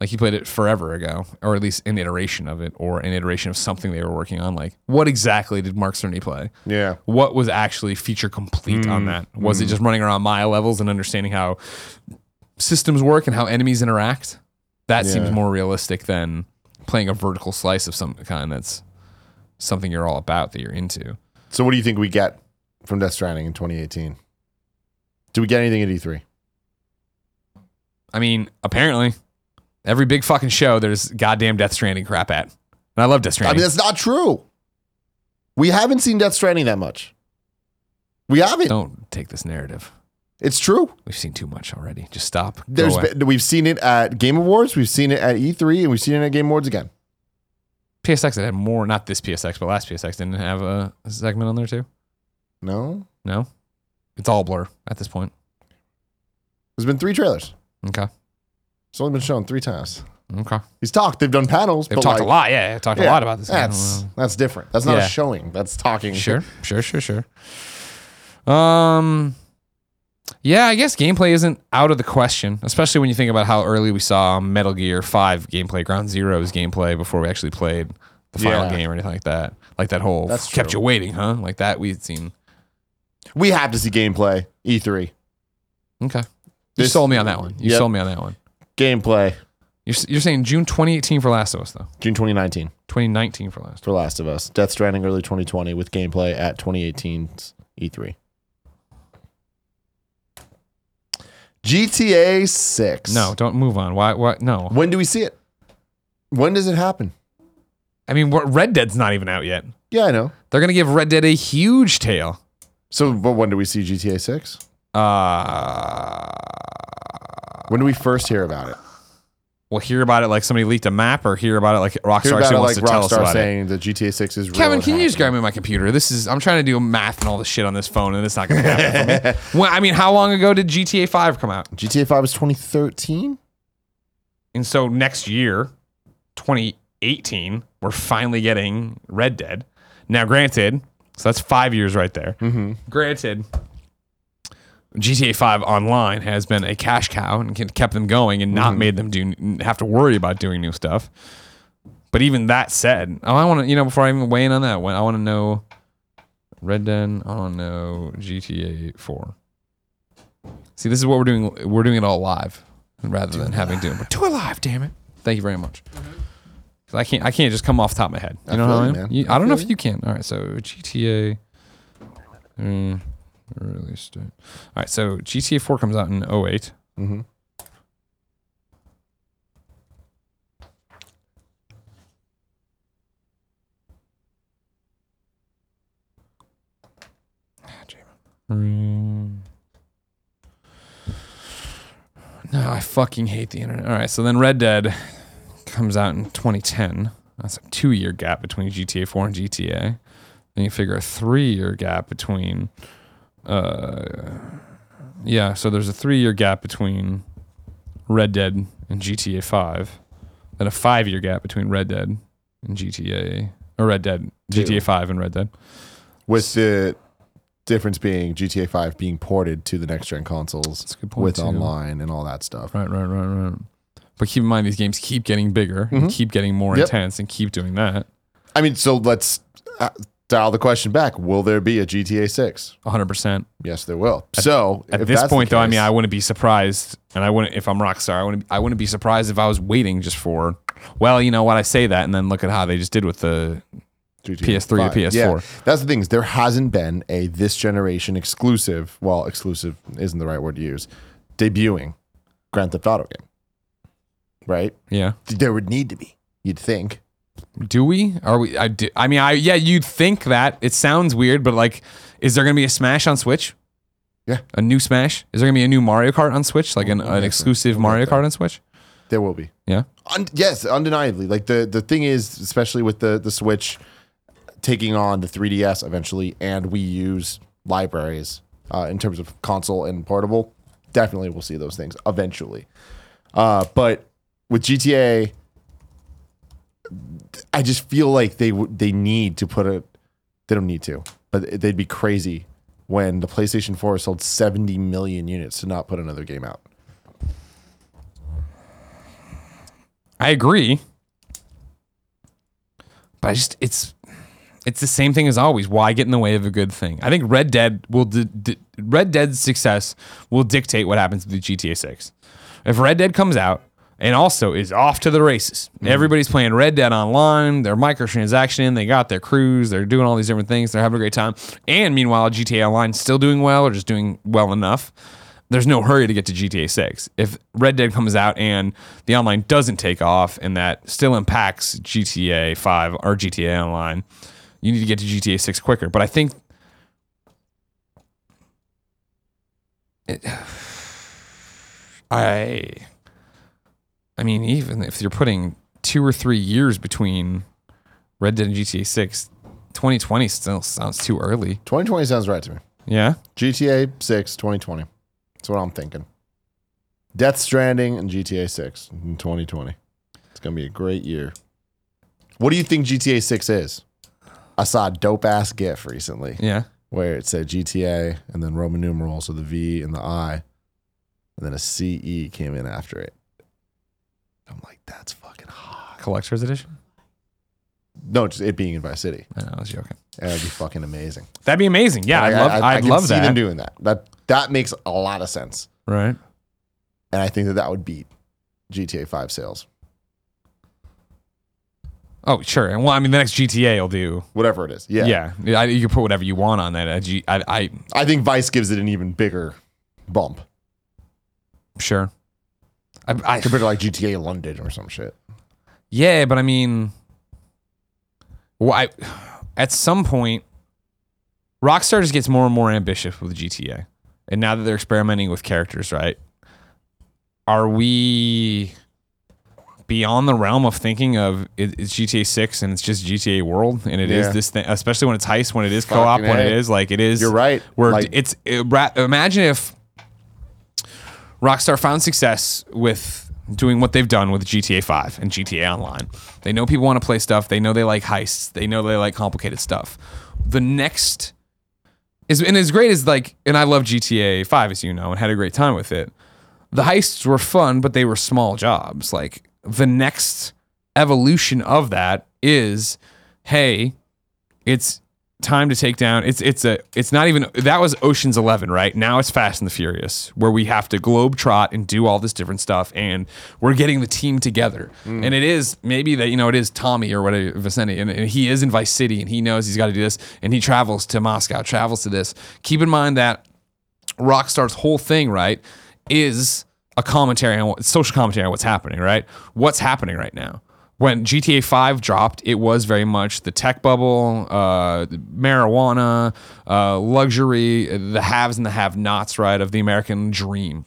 like he played it forever ago, or at least an iteration of it, or an iteration of something they were working on. Like, what exactly did Mark Cerny play? Yeah. What was actually feature complete on mm. that? Was it mm. just running around mile levels and understanding how systems work and how enemies interact? That seems more realistic than playing a vertical slice of some kind that's something you're all about that you're into. So what do you think we get from Death Stranding in 2018? Do we get anything at E E3? I mean, apparently, every big fucking show there's goddamn Death Stranding crap at. And I love Death Stranding. I mean, that's not true. We haven't seen Death Stranding that much. We haven't. Don't take this narrative. It's true. We've seen too much already. Just stop. There's been, we've seen it at Game Awards, we've seen it at E3, and we've seen it at Game Awards again. PSX that had more, not this PSX, but last PSX didn't have a segment on there too. No, No, it's all blur at this point. there's been three trailers. Okay, It's only been shown three times. okay. He's talked. They've done panels. They've but talked like, a lot. Yeah, they've talked a lot about this. That's Well, that's different. That's not Yeah. a showing. That's talking. sure, sure, sure, sure. Um, yeah, I guess gameplay isn't out of the question, especially when you think about how early we saw Metal Gear Five gameplay, Ground Zeroes gameplay before we actually played the final Yeah. game or anything like that. Like that whole That's kept you waiting, huh? Like that we had seen. We have to see gameplay. E E3 Okay, you This- sold me on that one. You Yep. sold me on that one. Gameplay. You're, you're saying June 2018 for Last of Us though. June 2019 2019 for Last. for Last of Us. Death Stranding early 2020 with gameplay at 2018's E3. GTA 6. No, don't move on. Why? What? No. When do we see it? When does it happen? I mean, what- Red Dead's not even out yet. Yeah, I know. They're gonna give Red Dead a huge tail. So, but when do we see GTA 6? Uh, When do we first hear about it? we'll hear about it like somebody leaked a map, or hear about it like Rockstar actually wants like to tell us Rockstar about it. saying that GTA 6 is real Kevin, and can you just grab me my computer? This is I'm trying to do math and all this shit on this phone, and it's not gonna happen for me. [LAUGHS] Well, I mean, how long ago did GTA 5 come out? GTA 5 is 2013? And so next year, 2018, we're finally getting Red Dead. Now, granted, so that's five years right there. Mm-hmm. Granted, GTA 5 Online has been a cash cow and kept them going and not made them do have to worry about doing new stuff. But even that said, oh, I want to, you know, before I even weigh in on that, when I want to know Red Dead, I want to know GTA 4. See, this is what we're doing. We're doing it all live rather than having to do it live. Damn it! Thank you very much. 'Cause I can't. I can't just come off the top of my head. You I know how I you, man. You- I I don't know feel if you can. All right. So GTA. Mm, release date. All right. So GTA 4 comes out in 08. Mm-hmm. Mm. No, I fucking hate the internet. All right, so then Red Dead comes out in 2010. That's a two year gap between GTA 4 and GTA. Then you figure a three year gap between. Uh, yeah, so there's a three year gap between Red Dead and GTA 5. Then a five year gap between Red Dead and GTA. Or Red Dead. GTA 5 and Red Dead. With the difference being GTA 5 being ported to the next gen consoles That's a good point, with too. online and all that stuff. Right, right, right, right. But keep in mind, these games keep getting bigger and keep getting more Mm-hmm. Yep. intense and keep doing that. I mean, so let's uh, dial the question back. Will there be a GTA 6? 100%. Yes, there will. so At if this point, though, I mean, I wouldn't be surprised, and I wouldn't if I'm Rockstar. I wouldn't. I wouldn't be surprised if I was waiting just for. Well, you know what? I say that, and then look at how they just did with the. GTA PS3 or 5. PS4. Yeah, that's the thing is there hasn't been a this generation exclusive. Well, exclusive isn't the right word to use. Debuting Grand Theft Auto game, right? Yeah. There would need to be. You'd think. Do we? Are we? I, do, I mean, I yeah. You'd think that it sounds weird, but like, is there gonna be a Smash on Switch? Yeah. A new Smash? Is there gonna be a new Mario Kart on Switch? Like an, an exclusive Mario. Kart on Switch? There will be. Yeah. Un- yes, undeniably. Like the the thing is, especially with the the Switch taking on the 3DS eventually, and we use libraries uh, in terms of console and portable, definitely we'll see those things eventually. Uh, but with GTA, I just feel like they they need to put it. They don't need to, but they'd be crazy when the PlayStation 4 sold 70 million units to not put another game out. I agree. But I just it's it's the same thing as always. Why get in the way of a good thing? I think Red Dead will di- di- Red Dead's success will dictate what happens to the GTA 6. If Red Dead comes out and also is off to the races. Mm-hmm. Everybody's playing Red Dead online. They're microtransaction. They got their crews. They're doing all these different things. They're having a great time. And meanwhile, GTA Online still doing well or just doing well enough. There's no hurry to get to GTA 6. If Red Dead comes out and the online doesn't take off and that still impacts GTA 5 or GTA Online, you need to get to GTA 6 quicker. But I think it, [SIGHS] I I mean, even if you're putting two or three years between Red Dead and GTA 6, 2020 still sounds too early. 2020 sounds right to me. Yeah. GTA 6 2020. That's what I'm thinking. Death Stranding and GTA 6 in 2020. It's going to be a great year. What do you think GTA 6 is? I saw a dope ass GIF recently Yeah. where it said GTA and then Roman numerals, so the V and the I, and then a CE came in after it. I'm like, that's fucking hot. Collector's edition? No, just it being in Vice City. I, know, I was joking. That'd be fucking amazing. That'd be amazing. Yeah, I'd I- love, I, I, would love see that. them doing that. That that makes a lot of sense, right. and I think that that would beat GTA 5 sales. Oh, sure. And well, I mean, the next GTA will do. whatever it is. Yeah. Yeah. yeah. I, you can put whatever you want on that. I, G- I, I I think Vice gives it an even bigger bump sure. I, I, compared to like GTA London or some shit. Yeah, but I mean, well, I, at some point, Rockstar just gets more and more ambitious with GTA, and now that they're experimenting with characters, right? Are we beyond the realm of thinking of it, it's GTA Six and it's just GTA World, and it is Yeah. this thing, especially when it's heist, when it is co-op, Fucking when it is like it is. You're right. Where Like- it's it, imagine if Rockstar found success with doing what they've done with GTA 5 and GTA Online. They know people want to play stuff. They know they like heists. They know they like complicated stuff. The next is and as great as like and I love GTA 5 as you know and had a great time with it. The heists were fun, but they were small jobs. Like the next evolution of that is hey, it's time to take down it's it's a it's not even that was oceans 11 right now it's fast and the furious where we have to globe trot and do all this different stuff and we're getting the team together mm. and it is maybe that you know it is tommy or whatever Vercetti, and, and he is in vice city and he knows he's got to do this and he travels to moscow travels to this keep in mind that Rockstar's whole thing, right, is a commentary on what, social commentary on what's happening, right? What's happening right now? When GTA 5 dropped, it was very much the tech bubble, uh, marijuana, uh, luxury, the haves and the have nots, right, of the American dream.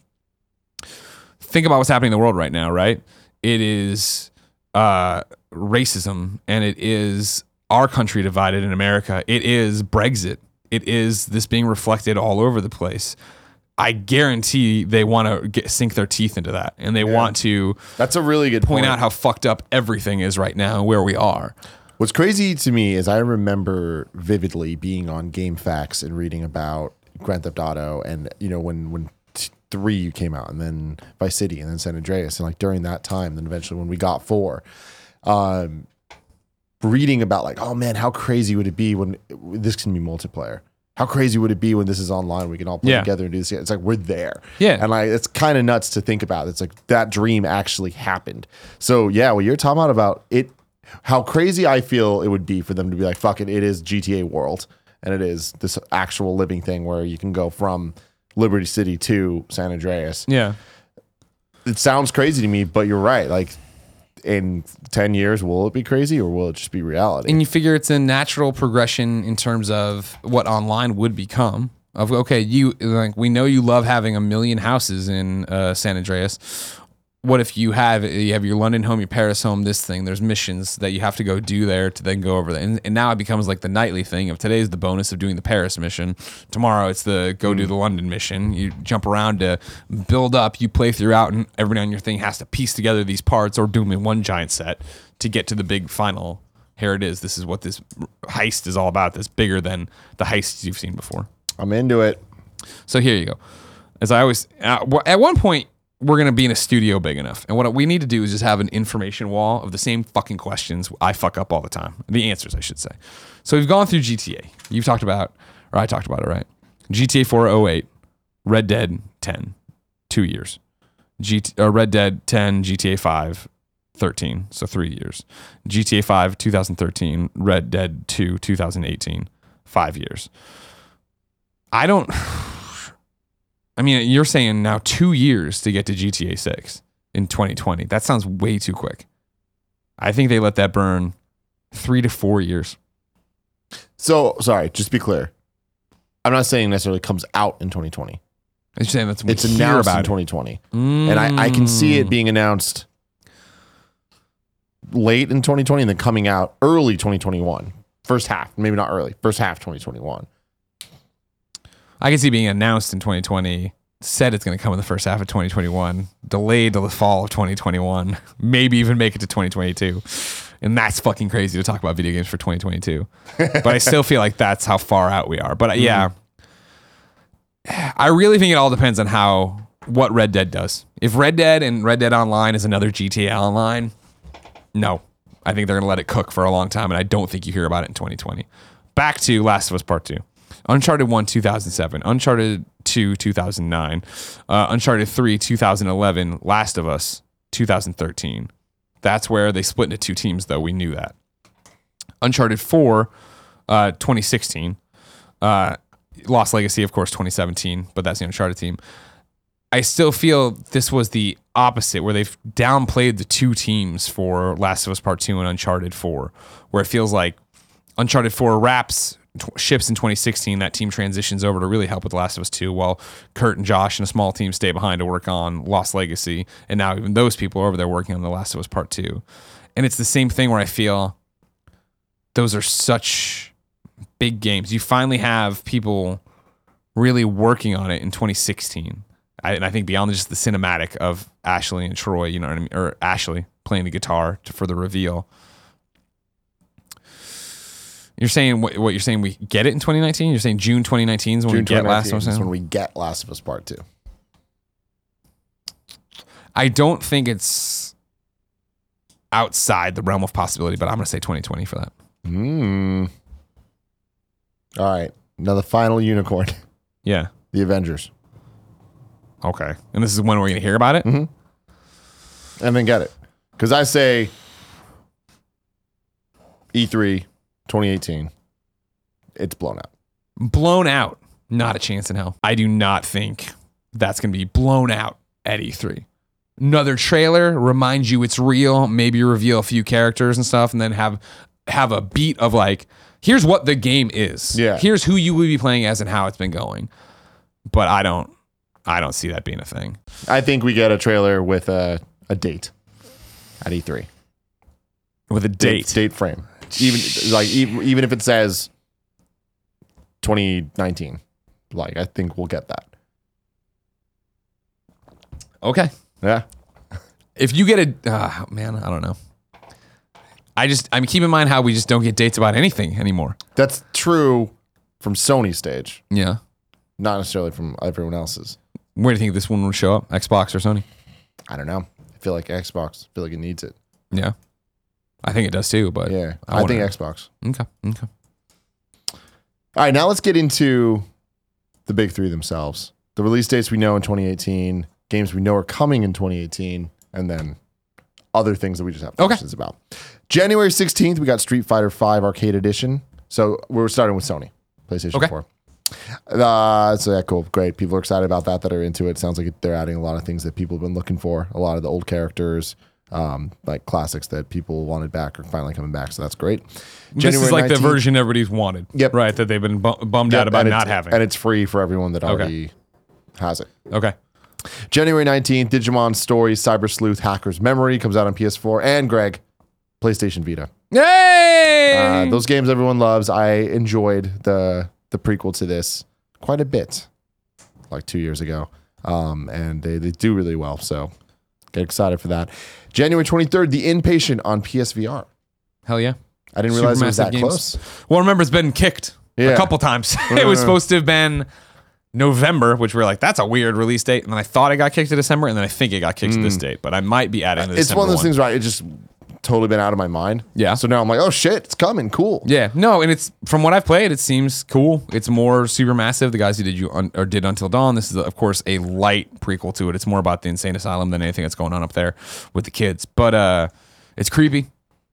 Think about what's happening in the world right now, right? It is uh, racism and it is our country divided in America. It is Brexit. It is this being reflected all over the place. I guarantee they want to sink their teeth into that and they want to That's a really good point point. out how fucked up everything is right now and where we are. What's crazy to me is I remember vividly being on GameFAQs and reading about Grand Theft Auto, and you know when when three came out, and then Vice City, and then San Andreas, and like during that time, then eventually when we got four, um, reading about like, oh man, how crazy would it be when this can be multiplayer? How crazy would it be when this is online? We can all play Yeah. together and do this. It's like we're there. Yeah. And like it's kind of nuts to think about. It's like that dream actually happened. So yeah, what you're talking about about it, how crazy I feel it would be for them to be like, fuck it, it is GTA World, and it is this actual living thing where you can go from Liberty City to San Andreas. Yeah. It sounds crazy to me, but you're right. Like in ten years, will it be crazy or will it just be reality? And you figure it's a natural progression in terms of what online would become. Of okay, you like we know you love having a million houses in uh, San Andreas. What if you have you have your London home, your Paris home, this thing? There's missions that you have to go do there to then go over there, and, and now it becomes like the nightly thing. Of today's the bonus of doing the Paris mission. Tomorrow it's the go do the London mission. You jump around to build up. You play throughout, and everybody on your thing has to piece together these parts or do them in one giant set to get to the big final here it is. This is what this heist is all about. That's bigger than the heists you've seen before. I'm into it. So here you go. As I always, uh, at one point, we're going to be in a studio big enough. And what we need to do is just have an information wall of the same fucking questions I fuck up all the time. The answers, I should say. So we've gone through GTA. You've talked about, or I talked about it, right? GTA 408, Red Dead 10, two years. GT, uh, Red Dead 10, GTA 5, 13, so three years. GTA 5, 2013, Red Dead 2, 2018, five years. I don't. [SIGHS] I mean, you're saying now two years to get to GTA 6 in 2020. That sounds way too quick. I think they let that burn three to four years. So sorry, just be clear. I'm not saying necessarily comes out in 2020. I'm saying that's It's announced in about it. 2020, and I, I can see it mm. being announced late in 2020 and then coming out early 2021. First half, maybe not early. First half 2021. I can see being announced in 2020. Said it's going to come in the first half of 2021. Delayed to the fall of 2021. [LAUGHS] Maybe even make it to 2022. And that's fucking crazy to talk about video games for 2022. but I still feel like that's how far out we are. But uh, yeah, I really think it all depends on how what Red Dead does. If Red Dead and Red Dead Online is another GTA Online, no. I think they're going to let it cook for a long time, and I don't think you hear about it in 2020. Back to Last of Us Part 2. Uncharted 1, 2007. Uncharted 2, 2009. Uh, Uncharted 3, 2011. Last of Us, 2013. That's where they split into two teams, though. We knew that. Uncharted 4, uh, 2016. Uh, Lost Legacy, of course, 2017, but that's the Uncharted team. I still feel this was the opposite, where they've downplayed the two teams for Last of Us Part 2 and Uncharted 4, where it feels like Uncharted 4 wraps ships in 2016. That team transitions over to really help with The Last of Us 2, while Kurt and Josh and a small team stay behind to work on Lost Legacy. And now even those people are over there working on The Last of Us Part 2. And it's the same thing where I feel those are such big games. You finally have people really working on it in 2016. I, and I think beyond just the cinematic of Ashley and Troy, you know what I mean, or Ashley playing the guitar to, for the reveal. You're saying what, what you're saying? We get it in 2019. You're saying June 2019 is when June we get Last 2019 of is when we get Last of Us Part 2. I don't think it's outside the realm of possibility, but I'm going to say 2020 for that. Mm. All right. Now the final unicorn, [LAUGHS] Yeah. the Avengers. Okay. And this is when we're going to hear about it. And then get it. Because I say E E3 2018, it's blown out. blown out. Not a chance in hell. I do not think that's going to be blown out at E3. Another trailer reminds you it's real. Maybe reveal a few characters and stuff, and then have have a beat of like, here's what the game is. Yeah. Here's who you will be playing as and how it's been going. But I don't, I don't see that being a thing. I think we get a trailer with a, a date at E3. With a date. Date frame. Even like even, even if it says 2019. Like I think we'll get that. Okay. Yeah. If you get a, uh, man, I don't know. I just, I mean, keep in mind how we just don't get dates about anything anymore. That's true from Sony stage, Yeah. not necessarily from everyone else's. Where do you think this one would show up? Xbox or Sony? I don't know. I feel like Xbox. I feel like it needs it. Yeah. I think it does too, but Yeah. I I, think Xbox. okay. Okay. All right, now let's get into the big three themselves. The release dates we know in 2018, games we know are coming in 2018, and then other things that we just have Okay. questions about. January 16th, we got Street Fighter V Arcade Edition. So we're starting with Sony, PlayStation Okay. 4. Uh, so yeah, cool, great. People are excited about that. That are into it. Sounds like they're adding a lot of things that people have been looking for. A lot of the old characters, um, like classics that people wanted back, are finally coming back. So that's great. this is like the version everybody's wanted. Yep. Right. That they've been bu- bummed out about not having. and it's free for everyone that already has it. okay. January 19th, Digimon Story Cyber Sleuth Hacker's Memory comes out on PS4 and Greg, PlayStation Vita. Yay! Uh, those games everyone loves. I enjoyed the the prequel to this quite a bit, like two years ago, um, and they, they do really well. So get excited for that. January 23rd, The Inpatient on PSVR. Hell yeah. I didn't realize it was that games. close. Well, remember it's been kicked Yeah. a couple times. [LAUGHS] it was supposed to have been November, which we are like, that's a weird release date. And then I thought it got kicked to December, and then I think it got kicked to this date. But I might be adding Mm. It's one of those one. things, right? It just totally been out of my mind. Yeah. So now I'm like, oh shit, it's coming. Cool. Yeah, no, and it's from what I've played, it seems cool. It's more Supermassive. The guys who did you un, or did Until Dawn. This is of course a light prequel to it. It's more about the insane asylum than anything that's going on up there with the kids. But uh, it's creepy.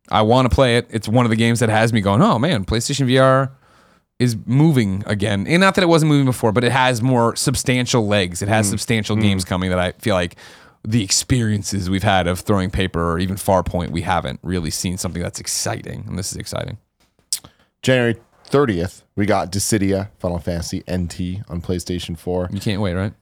I want to play it. It's one of the games that has me going, oh man, PlayStation VR is moving again. And not that it wasn't moving before, but it has more substantial legs. It has substantial games coming that I feel like the experiences we've had of throwing paper or even Farpoint, we haven't really seen something that's exciting. And this is exciting. January 30th, we got Dissidia Final Fantasy NT on PlayStation 4. You can't wait, right?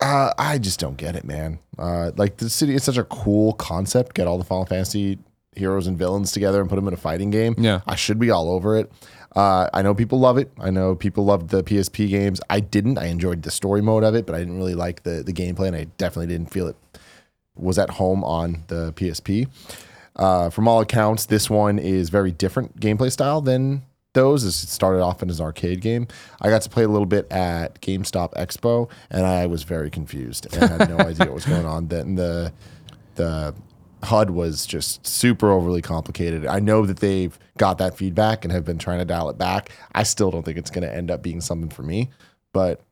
Uh, I just don't get it, man. Uh, like Dissidia is such a cool concept. Get all the Final Fantasy heroes and villains together and put them in a fighting game. Yeah. I should be all over it. Uh, I know people love it. I know people loved the PSP games. I didn't. I enjoyed the story mode of it, but I didn't really like the the gameplay, and I definitely didn't feel it was at home on the PSP. Uh, from all accounts, this one is very different gameplay style than those. It started off in as an arcade game. I got to play a little bit at GameStop Expo, and I was very confused and had no [LAUGHS] idea what was going on. Then the the HUD was just super overly complicated. I know that they've got that feedback and have been trying to dial it back. I still don't think it's going to end up being something for me, but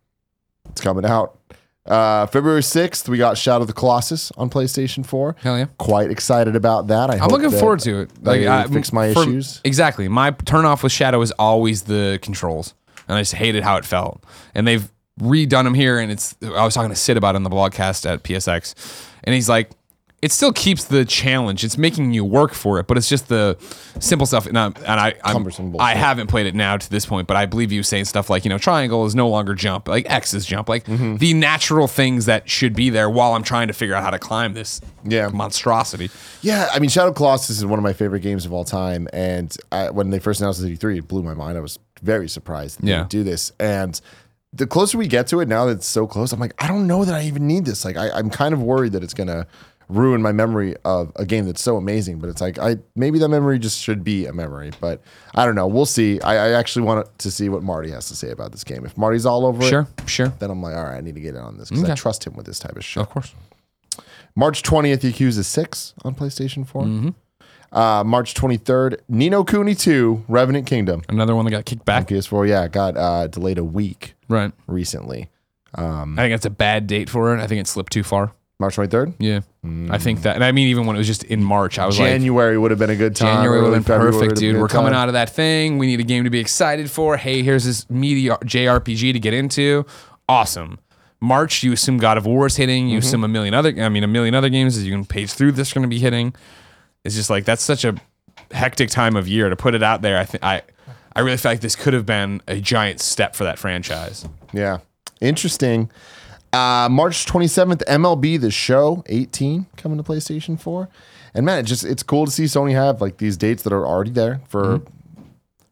it's coming out. Uh, February 6th, we got Shadow of the Colossus on PlayStation 4. Hell yeah. Quite excited about that. I I'm looking forward to it. Like, I- fix my for- issues. Exactly. My turn off with Shadow is always the controls, and I just hated how it felt. And they've redone them here, and it's. I was talking to Sid about it on the blogcast at PSX, and he's like, it still keeps the challenge. It's making you work for it, but it's just the simple stuff. And, I, and I, I'm. I haven't played it now to this point, but I believe you saying stuff like, you know, triangle is no longer jump, like X is jump, like Mm-hmm. the natural things that should be there while I'm trying to figure out how to climb this Yeah. monstrosity. Yeah, I mean, Shadow Colossus is one of my favorite games of all time. And I, when they first announced the 3 it blew my mind. I was very surprised that they Yeah. would do this. And the closer we get to it, now that it's so close, I'm like, I don't know that I even need this. Like, I, I'm kind of worried that it's going to ruin my memory of a game that's so amazing. But it's like, I maybe that memory just should be a memory. But I don't know. We'll see. I, I actually want to see what Marty has to say about this game. If Marty's all over Sure, it, sure. Sure. Then I'm like, all right, I need to get in on this because I trust him with this type of shit. Of course. March 20th, Yakuza 6 on PlayStation 4. Mm-hmm. Uh, March 23rd, Ni no Kuni 2, Revenant Kingdom. Another one that got kicked back. PS4, yeah, got uh, delayed a week Right. recently. I think that's a bad date for it. I think it slipped too far. March 23rd? Yeah. I think that. And I mean, even when it was just in March, I was like, January would have been a good time. January would have been February perfect, would've been dude. We're coming time. out of that thing. We need a game to be excited for. Hey, here's this meaty JRPG to get into. Awesome. March, you assume God of War is hitting. Mm-hmm. You assume a million other, I mean, a million other games as you can page through this are going to be hitting. It's just like, that's such a hectic time of year to put it out there. I think I, I really feel like this could have been a giant step for that franchise. Yeah. Interesting. Uh, March 27th, MLB The Show 18 coming to PlayStation 4. And man, it just it's cool to see Sony have like these dates that are already there for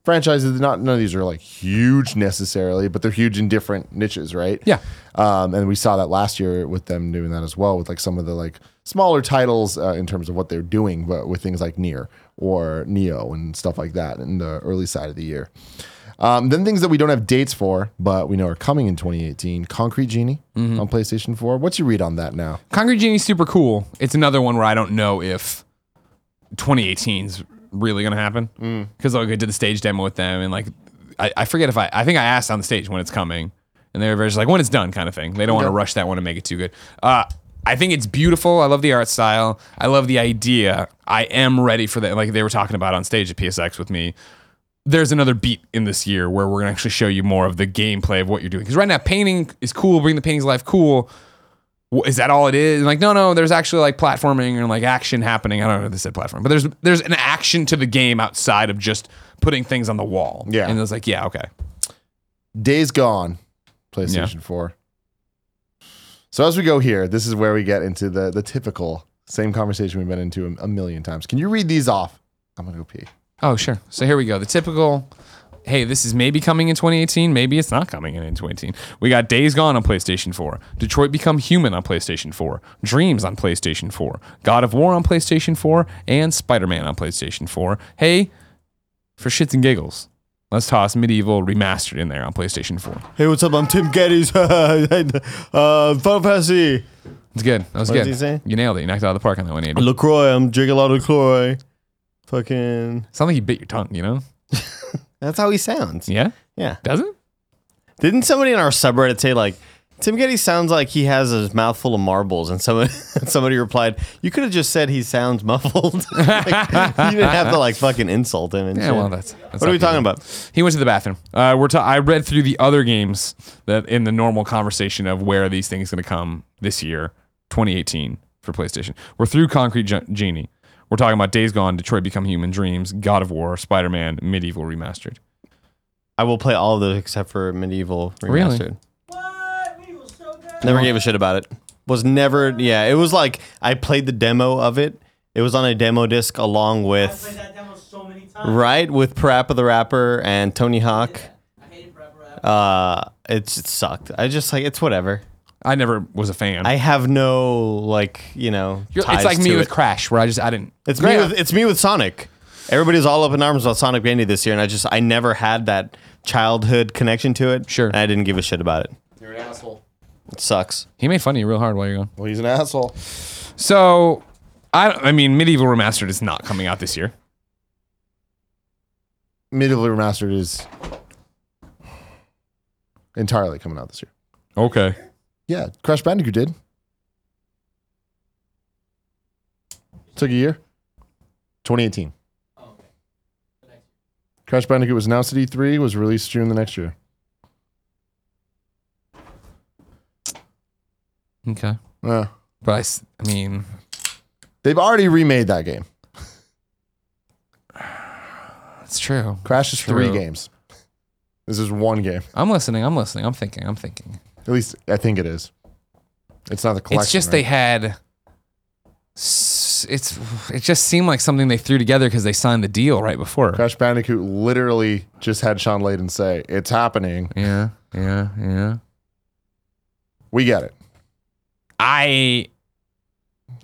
franchises. Not none of these are like huge necessarily, but they're huge in different niches, right? Yeah. Um, and we saw that last year with them doing that as well, with like some of the like smaller titles uh, in terms of what they're doing, but with things like NieR or Nioh and stuff like that in the early side of the year. Um, then things that we don't have dates for, but we know are coming in 2018. Concrete Genie on PlayStation 4. What's your read on that now? Concrete Genie's super cool. It's another one where I don't know if 2018 is really gonna happen because like I did the stage demo with them and like I, I forget if I I think I asked on the stage when it's coming and they were very just like when it's done kind of thing. They don't want to rush that one and make it too good. Uh, I think it's beautiful. I love the art style. I love the idea. I am ready for that. Like they were talking about on stage at PSX with me. There's another beat in this year where we're gonna actually show you more of the gameplay of what you're doing. Because right now, painting is cool. Bring the paintings to life, cool is that all it is? And like, no, no, there's actually like platforming and like action happening. I don't know if they said platform, but there's there's an action to the game outside of just putting things on the wall. Yeah. And it was like, yeah, okay. Days Gone, PlayStation 4. So as we go here, this is where we get into the the typical same conversation we've been into a, a million times. Can you read these off? I'm gonna go pee. Oh, sure. So here we go. The typical hey, this is maybe coming in 2018. Maybe it's not coming in in 2018. We got Days Gone on PlayStation 4, Detroit Become Human on PlayStation 4, Dreams on PlayStation 4, God of War on PlayStation 4, and Spider Man on PlayStation 4. Hey, for shits and giggles, let's toss MediEvil Remastered in there on PlayStation 4. Hey, what's up? I'm Tim Gettys. [LAUGHS] uh, Final Fantasy. It's good. That was What good. did he say? You nailed it. You knocked it out of the park on that one, Andy. LaCroix. I'm drinking a lot of LaCroix. Fucking. Sounds like you bit your tongue, you know? That's how he sounds. Yeah? Yeah. Does it? Didn't somebody in our subreddit say like Tim Gettys sounds like he has his mouth full of marbles, and somebody [LAUGHS] somebody replied, "You could have just said he sounds muffled. [LAUGHS] Like, you didn't have to like fucking insult him." And Yeah, shit. well, that's. that's what are we talking about? He went to the bathroom. Uh, we're ta- I read through the other games that in the normal conversation of where are these things going to come this year, 2018 for PlayStation. We're through Concrete Ge- Genie. We're talking about Days Gone, Detroit Become Human, Dreams, God of War, Spider Man, MediEvil Remastered. I will play all of those except for MediEvil Remastered. Really? Remastered. What? MediEvil so good. Never gave a shit about it. Was never. Yeah, it was like I played the demo of it. It was on a demo disc along I played with that demo so many times. right with Parappa the Rapper and Tony Hawk. I hated Rap Rap. Uh, it's, it sucked. I just like it's whatever. I never was a fan. I have no like you know. You're- ties it's like me to with it. Crash, where I just I didn't. It's me with it's me with Sonic. Everybody's all up in arms about Sonic Bandy this year, and I just I never had that childhood connection to it. Sure. and I didn't give a shit about it. You're an asshole. It sucks. He made fun of you real hard while you're gone. Well, he's an asshole. So, I I mean, MediEvil Remastered is not coming out this year. MediEvil Remastered is entirely coming out this year. Okay. Yeah, Crash Bandicoot did. Took a year. 2018. Oh, okay. Crash Bandicoot was announced at E3, was released June the next year. Okay. Yeah. But I, s- I mean, They've already remade that game. it's true. Crash is three True. games. This is one game. I'm listening. I'm listening. I'm thinking. I'm thinking. At least I think it is. It's not the collection. it's just they had. It's it just seemed like something they threw together because they signed the deal right before. Crash Bandicoot literally just had Shawn Layden say, "It's happening. Yeah. Yeah. Yeah. We get it." I.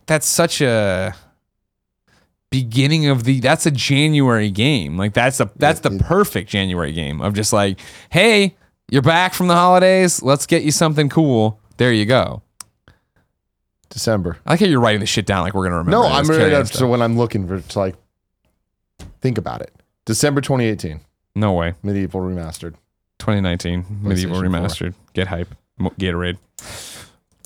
That's such a beginning of the. That's a January game. Like that's a that's the perfect January game of just like, hey, you're back from the holidays. Let's get you something cool. There you go. December. I like how you're writing this shit down like we're gonna remember. No, it. I'm It's ready carrying to, on so when I'm looking for to like think about it. December 2018, No way. MediEvil Remastered. 2019 MediEvil PlayStation 4. remastered. Get hype. Mo- Gatorade.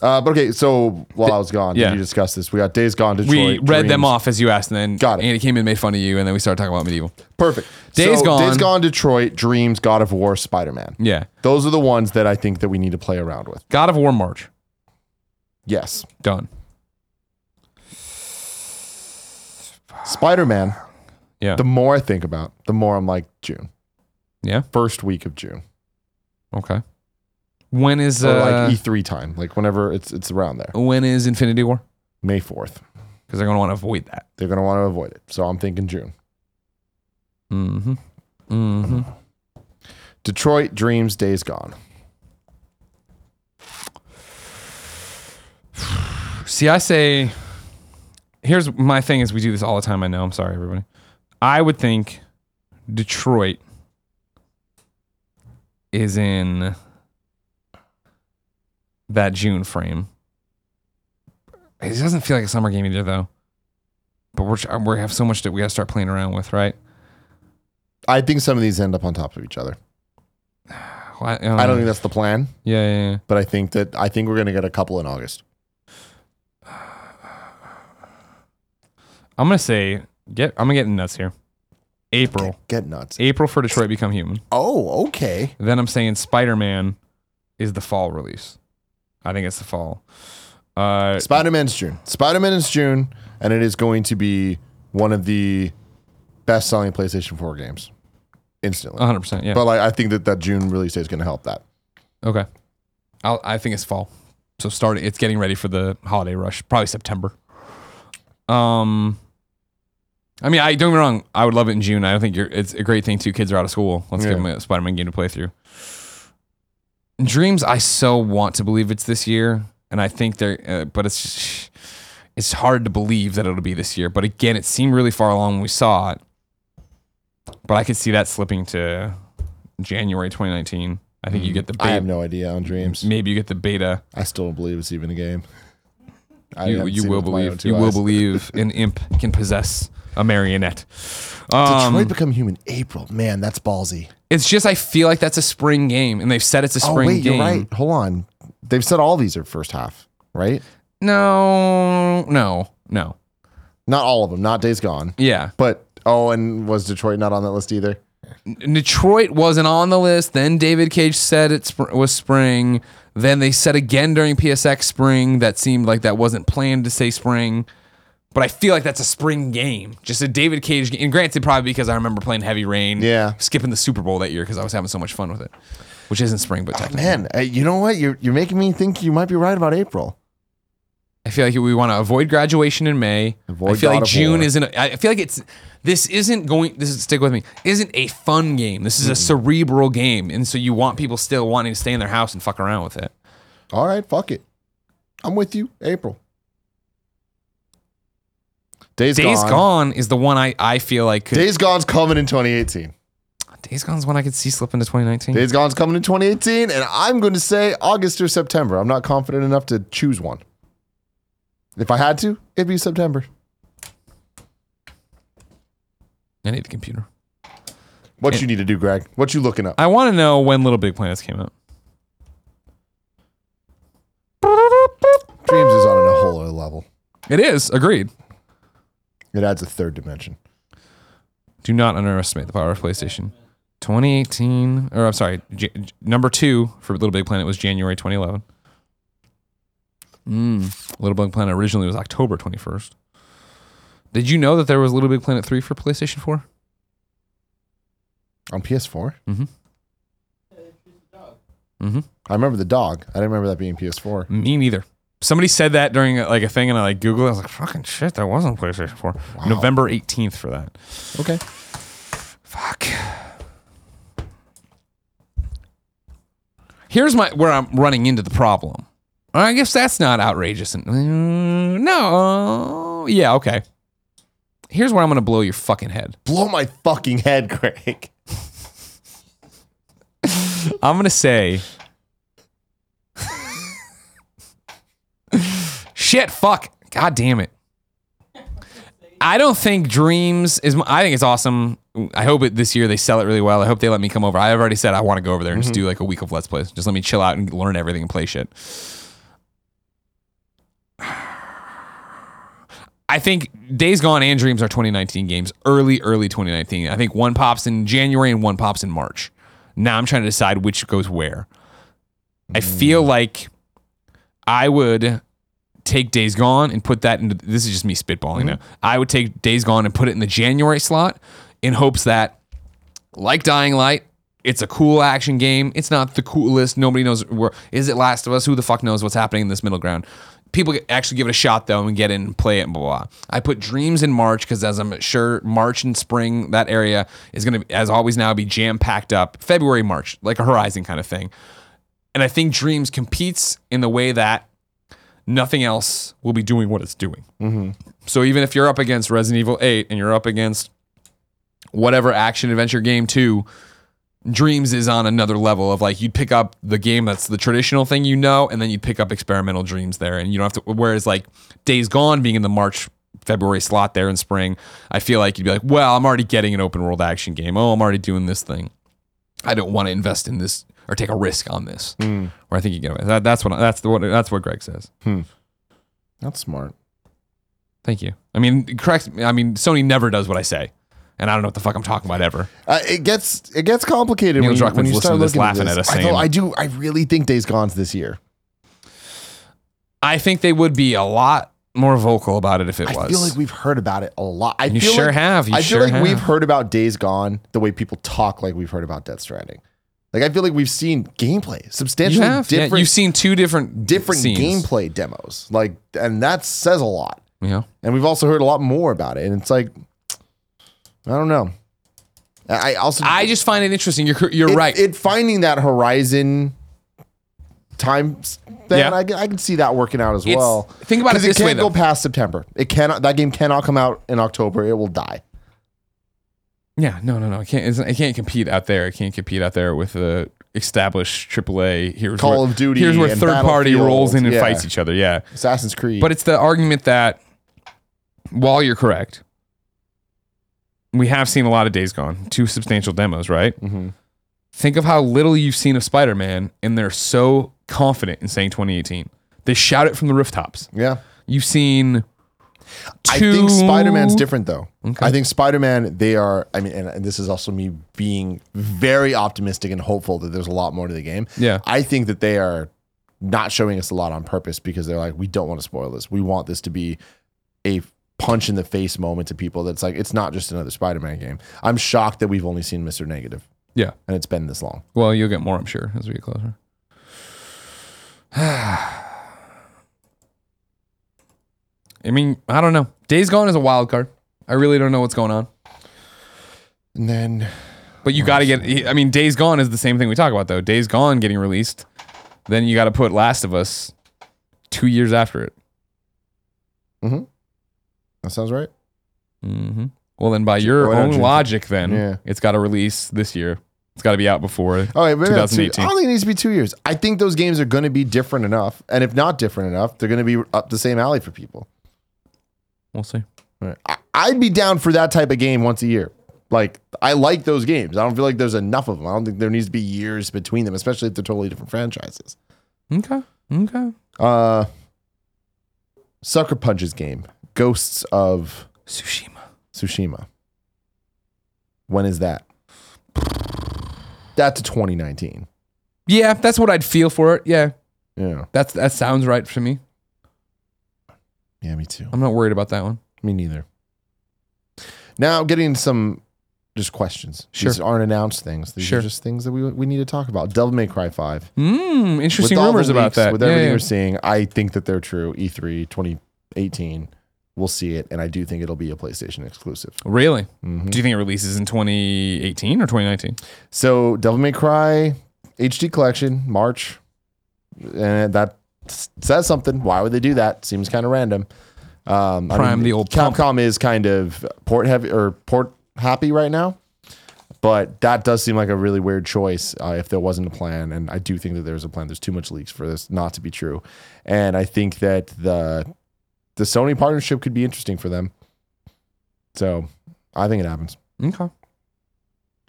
Uh, but okay, so while I was gone, yeah. did you discuss this? We got Days Gone, Detroit. we read them off as you asked, and then Got it. And Andy came in, and made fun of you, and then we started talking about MediEvil. Perfect. Days so, Gone. Days Gone, Detroit, Dreams, God of War, Spider Man. Yeah. Those are the ones that I think that we need to play around with. God of War March. Yes. Done. Spider Man, Yeah. the more I think about, the more I'm like June. yeah. First week of June. Okay. When is Or uh, like E3 time. Like whenever it's it's around there. when is Infinity War? May 4th. Because they're gonna want to avoid that. They're gonna want to avoid it. So I'm thinking June. Mm-hmm. Mm-hmm. Detroit, Dreams, Days Gone. [SIGHS] See, I say, here's my thing: is we do this all the time. I know. I'm sorry, everybody. I would think Detroit is in that June frame. It doesn't feel like a summer game either, though. But we're we have so much that we got to start playing around with, right? I think some of these end up on top of each other. [SIGHS] Well, I, uh, I don't think that's the plan, Yeah, yeah, yeah. but I think that I think we're gonna get a couple in August. I'm gonna say get. I'm gonna get nuts here. April, Get nuts. April for Detroit Become Human. Oh, okay. Then I'm saying Spider Man is the fall release. I think it's the fall. Uh, Spider Man's June. Spider Man is June, and it is going to be one of the best selling PlayStation 4 games instantly. 100. percent Yeah. But like, I think that that June release date is going to help that. okay. I'll, I think it's fall. So starting, it's getting ready for the holiday rush. Probably September. Um. I mean, I don't get me wrong. I would love it in June. I don't think you're. It's a great thing. Two kids are out of school. Let's give them a Spider-Man game to play through. Dreams. I so want to believe it's this year, and I think they're. Uh, but it's just, it's hard to believe that it'll be this year. But again, it seemed really far along when we saw it. but I could see that slipping to January 2019. I think you get the beta. I have no idea on dreams. Maybe you get the beta. I still don't believe it's even a game. I You, you will it with my own believe. You will believe an imp can possess a marionette. Um, Detroit become human April. Man, that's ballsy. it's just I feel like that's a spring game, and they've said it's a Oh spring wait, game. you're right. Hold on. They've said all these are first half, right? No, no, no. Not all of them. Not Days Gone. Yeah, But oh, and was Detroit not on that list either? Detroit wasn't on the list. Then David Cage said it sp- was spring. Then they said again during PSX spring. That seemed like that wasn't planned to say spring. But I feel like that's a spring game. Just a David Cage game. And granted, probably because I remember playing Heavy Rain. Yeah. Skipping the Super Bowl that year because I was having so much fun with it. Which isn't spring, but technically. Man, uh, you know what? You're you're making me think you might be right about April. I feel like we want to avoid graduation in May. Avoid I feel God like June War. isn't. I feel like it's. This isn't going. This is stick with me. Isn't a fun game. This is a cerebral game, and so you want people still wanting to stay in their house and fuck around with it. All right, fuck it. I'm with you. April. Days, Days Gone. Gone is the one I I feel like could. Days Gone's coming in 2018. Days Gone's one I could see slip into 2019. Days Gone's coming in 2018, and I'm going to say August or September. I'm not confident enough to choose one. If I had to, it'd be September. I need the computer. What you need to do, Greg? What you looking up? I want to know when Little Big Planets came out. Dreams is on a whole other level. It is agreed. It adds a third dimension. Do not underestimate the power of PlayStation. 2018, or I'm sorry, J- J- number two for Little Big Planet was January 2011. Mm. Little Big Planet originally was October 21st. Did you know that there was Little Big Planet 3 for PlayStation 4? On PS4? Mm-hmm. Mm-hmm. I remember the dog. I didn't remember that being PS4. Me neither. Somebody said that during like a thing, and I like Googled. it. I was like, "Fucking shit, that wasn't PlayStation 4." November 18th for that. Okay. Fuck. Here's my where I'm running into the problem. I guess that's not outrageous. And, uh, no, yeah, okay. Here's where I'm gonna blow your fucking head. Blow my fucking head, Greg. I'm gonna say, shit, fuck, god damn it. I don't think Dreams is. I think it's awesome. I hope it this year they sell it really well. I hope they let me come over. I've already said I want to go over there and just mm-hmm. do like a week of Let's Plays. Just let me chill out and learn everything and play shit. I think Days Gone and Dreams are 2019 games. Early, early 2019. I think one pops in January and one pops in March. Now I'm trying to decide which goes where. I feel mm. like I would take Days Gone and put that into this is just me spitballing mm-hmm. now. I would take Days Gone and put it in the January slot in hopes that like Dying Light, it's a cool action game. It's not the coolest. Nobody knows where is it Last of Us? Who the fuck knows what's happening in this middle ground? People actually give it a shot though and get in and play it and blah blah. blah. I put Dreams in March because as I'm sure March and spring that area is gonna as always now be jam packed up. February March like a Horizon kind of thing. And I think Dreams competes in the way that nothing else will be doing what it's doing. Mm-hmm. So even if you're up against Resident Evil 8 and you're up against whatever action adventure game 2, Dreams is on another level of like you'd pick up the game that's the traditional thing you know, and then you'd pick up experimental dreams there, and you don't have to. Whereas like Days Gone being in the March February slot there in spring, I feel like you'd be like, well, I'm already getting an open world action game. Oh, I'm already doing this thing. I don't want to invest in this or take a risk on this. Where I think you get away. That, that's what that's the what that's what Greg says. That's smart. Thank you. I mean, correct. I mean, Sony never does what I say, and I don't know what the fuck I'm talking about ever. Uh, it gets it gets complicated Neil when you, when you start looking laughing at, at us I, saying- I do. I really think Days Gone's this year. I think they would be a lot more vocal about it if it I was. I feel like we've heard about it a lot. I You sure like- have. You I sure feel like have. we've heard about Days Gone the way people talk like we've heard about Death Stranding. Like I feel like we've seen gameplay, you substantially. Yeah, different, you've seen two different different scenes. gameplay demos. Like, and that says a lot. Yeah. And we've also heard a lot more about it. And it's like, I don't know. I also I just find it interesting. You're you're it, right. It finding that horizon time thing, Yeah. I, can- I can see that working out as It's- well. think about it. this it can't go past September. It cannot. That game cannot come out in October. It will die. Yeah, no, no, no. It can't. It can't compete out there. It can't compete out there with the established AAA. Here's Call where, of Duty Here's where third party rolls in and yeah. fights each other. Yeah, Assassin's Creed. but it's the argument that while you're correct, we have seen a lot of Days Gone, two substantial demos, right? Mm-hmm. Think of how little you've seen of Spider Man, and they're so confident in saying 2018. They shout it from the rooftops. yeah. You've seen. I think Spider Man's different though. Okay. I think Spider Man, they are. I mean, and, and this is also me being very optimistic and hopeful that there's a lot more to the game. Yeah. I think that they are not showing us a lot on purpose because they're like, we don't want to spoil this. We want this to be a punch in the face moment to people. That's like, it's not just another Spider Man game. I'm shocked that we've only seen Mister Negative Yeah. and it's been this long. Well, you'll get more, I'm sure, as we get closer. [SIGHS] [SIGHS] [SIGHS] I mean, I don't know. Days Gone is a wild card. I really don't know what's going on. And then But you got to get. I mean, Days Gone is the same thing we talk about, though. Days Gone getting released, then you got to put Last of Us two years after it. Mm-hmm. That sounds right. hmm Well, then by your own logic, then Yeah. it's got to release this year. It's got to be out before. Oh, wait, maybe not two- 2018. I don't think it needs to be two years. I think those games are going to be different enough, and if not different enough, they're going to be up the same alley for people. We'll see. Right. I, I'd be down for that type of game once a year. Like I like those games. I don't feel like there's enough of them. I don't think there needs to be years between them, especially if they're totally different franchises. Okay. Okay. Uh, Sucker Punch's game, Ghosts of Tsushima. Tsushima. When is that? That's 2019. Yeah, that's what I'd feel for it. Yeah, Yeah, that's that sounds right for me. Yeah, me too. I'm not worried about that one. Me neither. Now, getting some just questions. Sure. These aren't announced things. These Sure. are just things that we we need to talk about. Devil May Cry 5. Mm, interesting the rumors about that. With Yeah, everything yeah. we're seeing, I think that they're true. E E3 2018, we'll see it, and I do think it'll be a PlayStation exclusive. Really? Mm-hmm. Do you think it releases in 2018 or 2019? So, Devil May Cry HD Collection, March, and that says something. Why would they do that? Seems kind of random. Um, I Prime the old pump. Capcom is kind of port heavy or port happy right now, but that does seem like a really weird choice uh, if there wasn't a plan. And I do think that there's a plan. There's too much leaks for this not to be true, and I think that the the Sony partnership could be interesting for them. So, I think it happens. Okay.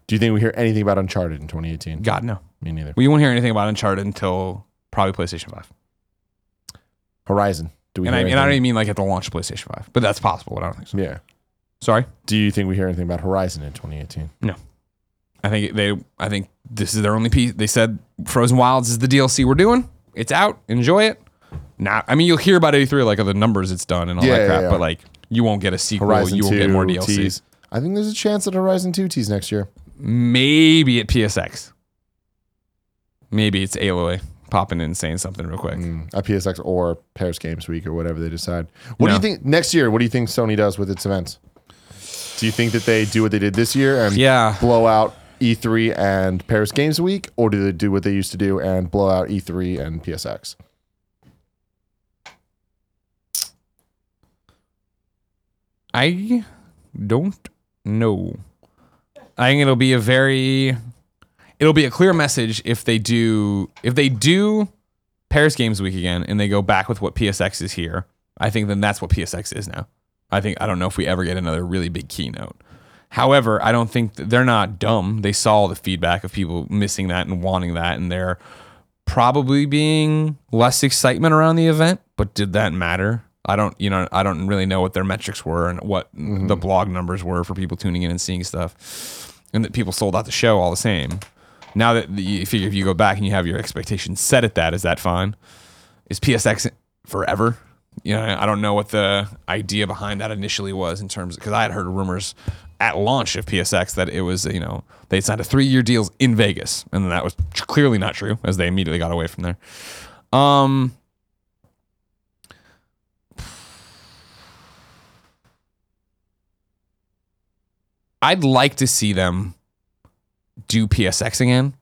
Do you think we hear anything about Uncharted in 2018? God no. Me neither. We won't hear anything about Uncharted until probably PlayStation 5. Horizon. Do we And I, and I don't even mean like at the launch of PlayStation 5, but that's possible. But I don't think so. Yeah. Sorry. Do you think we hear anything about Horizon in 2018? No. I think they. I think this is their only piece. They said Frozen Wilds is the DLC we're doing. It's out. Enjoy it. Now, I mean, you'll hear about 83, like of the numbers it's done and all Yeah, that crap. yeah. But like, you won't get a sequel. Horizon you won't get more DLC. tease. I think there's a chance that Horizon 2 tease next year. Maybe at PSX. Maybe it's Aloy popping in and saying something real quick. Mm, at PSX or Paris Games Week or whatever they decide. What do you think next year? What do you think Sony does with its events? Do you think that they do what they did this year and Yeah. blow out E3 and Paris Games Week, or do they do what they used to do and blow out E3 and PSX? I don't know. I think it'll be a very it'll be a clear message if they do if they do Paris Games Week again and they go back with what PSX is here. I think then that's what PSX is now. I think I don't know if we ever get another really big keynote. However, I don't think they're not dumb. They saw the feedback of people missing that and wanting that and they're probably being less excitement around the event, but did that matter? I don't, you know, I don't really know what their metrics were and what mm-hmm. the blog numbers were for people tuning in and seeing stuff, and that people sold out the show all the same. Now that you figure if you go back and you have your expectations set at that, is that fine? Is PSX forever? You know, I don't know what the idea behind that initially was in terms because I had heard rumors at launch of PSX that it was, you know, they signed a three-year deals in Vegas, and that was clearly not true as they immediately got away from there. Um, I'd like to see them do PSX again,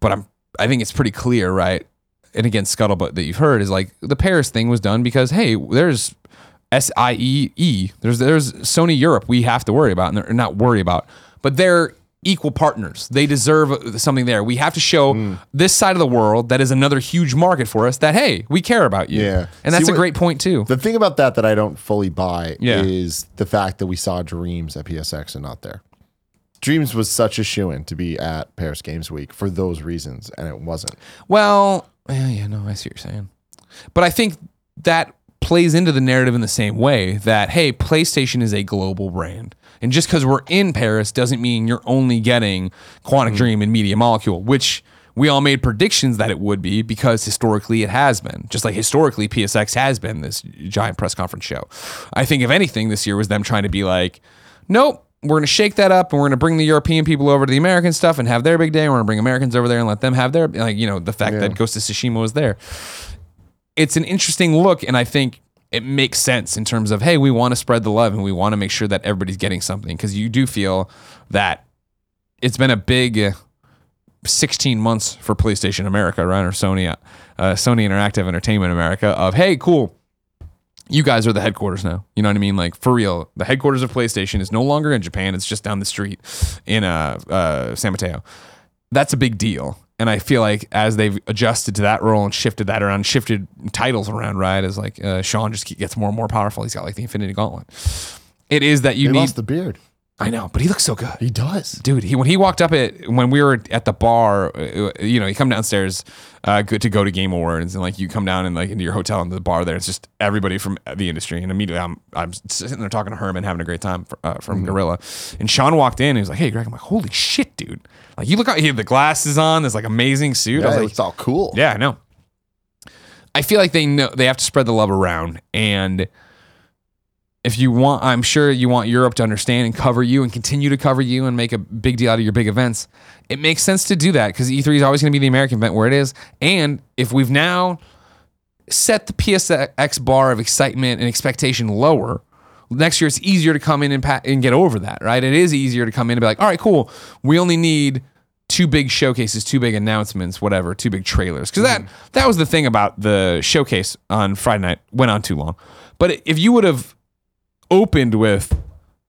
but I'm I think it's pretty clear, right? And again, scuttlebutt that you've heard is like the Paris thing was done because hey, there's S I E E. There's there's Sony Europe we have to worry about, and they're not worry about, but they're equal partners. They deserve something there. We have to show Hmm. this side of the world that is another huge market for us that hey, we care about you. Yeah. And that's See, a what- great point too. The thing about that that I don't fully buy Yeah. is the fact that we saw Dreams at PSX and not there. Dreams was such a shoe in to be at Paris Games Week for those reasons, and it wasn't. Well, yeah, yeah, no, I see what you're saying. But I think that plays into the narrative in the same way that, hey, PlayStation is a global brand. And just because we're in Paris doesn't mean you're only getting Quantic mm-hmm. Dream and Media Molecule, which we all made predictions that it would be because historically it has been. Just like historically PSX has been this giant press conference show. I think if anything this year was them trying to be like, nope, we're going to shake that up and we're going to bring the European people over to the American stuff and have their big day. We're going to bring Americans over there and let them have their, like, you know, the fact that Ghost of Tsushima was there. It's an interesting look. And I think it makes sense in terms of, hey, we want to spread the love and we want to make sure that everybody's getting something because you do feel that it's been a big uh, 16 months for PlayStation America, right? Or Sony, uh, Sony Interactive Entertainment America of, hey, cool you guys are the headquarters now. You know what I mean? Like for real, the headquarters of PlayStation is no longer in Japan. It's just down the street in uh, uh, San Mateo. That's a big deal. And I feel like as they've adjusted to that role and shifted that around, shifted titles around, right? As like uh, Shawn just gets more and more powerful. He's got like the Infinity Gauntlet. It is that you He need. lost the beard. I know, but he looks so good. He does. dude he when he walked up at when we were at the bar uh, you know you come downstairs uh good to go to game awards and like you come down and like into your hotel and the bar there it's just everybody from the industry. And immediately i'm i'm sitting there talking to Hermen having a great time for, uh, from Guerrilla. And shawn walked in and he was like hey greg. I'm like holy shit dude. Like you look out he had the glasses on this like amazing suit. I was like it's all cool. yeah, I know. I feel like they know they have to spread the love around, and if you want, I'm sure you want Europe to understand and cover you and continue to cover you and make a big deal out of your big events. It makes sense to do that because E3 is always going to be the American event where it is, and if we've now set the PSX bar of excitement and expectation lower. Next year, it's easier to come in and, pa- and get over that, right? It is easier to come in and be like, all right, cool. We only need two big showcases, two big announcements, whatever, two big trailers. Because that mm-hmm. that was the thing about the showcase on Friday night. Went on too long. But if you would have opened with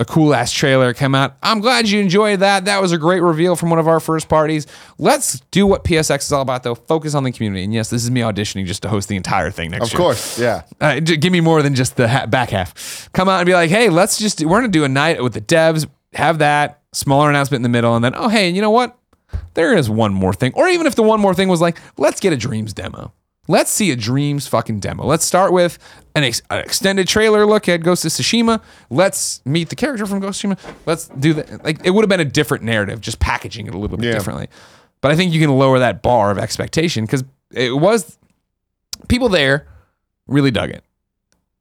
a cool ass trailer came out. I'm glad you enjoyed that. That was a great reveal from one of our first parties. Let's do what PSX is all about, though. Focus on the community. And yes, this is me auditioning just to host the entire thing next Of year. Of course. Yeah. Uh, give me more than just the ha- back half. Come out and be like, hey, let's just, we're going to do a night with the devs, have that smaller announcement in the middle, and then, oh, hey, and you know what? There is one more thing. Or even if the one more thing was like, let's get a Dreams demo. Let's see a Dreams fucking demo. Let's start with an, ex- an extended trailer look at Ghost of Tsushima. Let's meet the character from Ghost of Tsushima. Let's do that. Like, it would have been a different narrative, just packaging it a little bit Yeah. differently. But I think you can lower that bar of expectation because it was people there really dug it.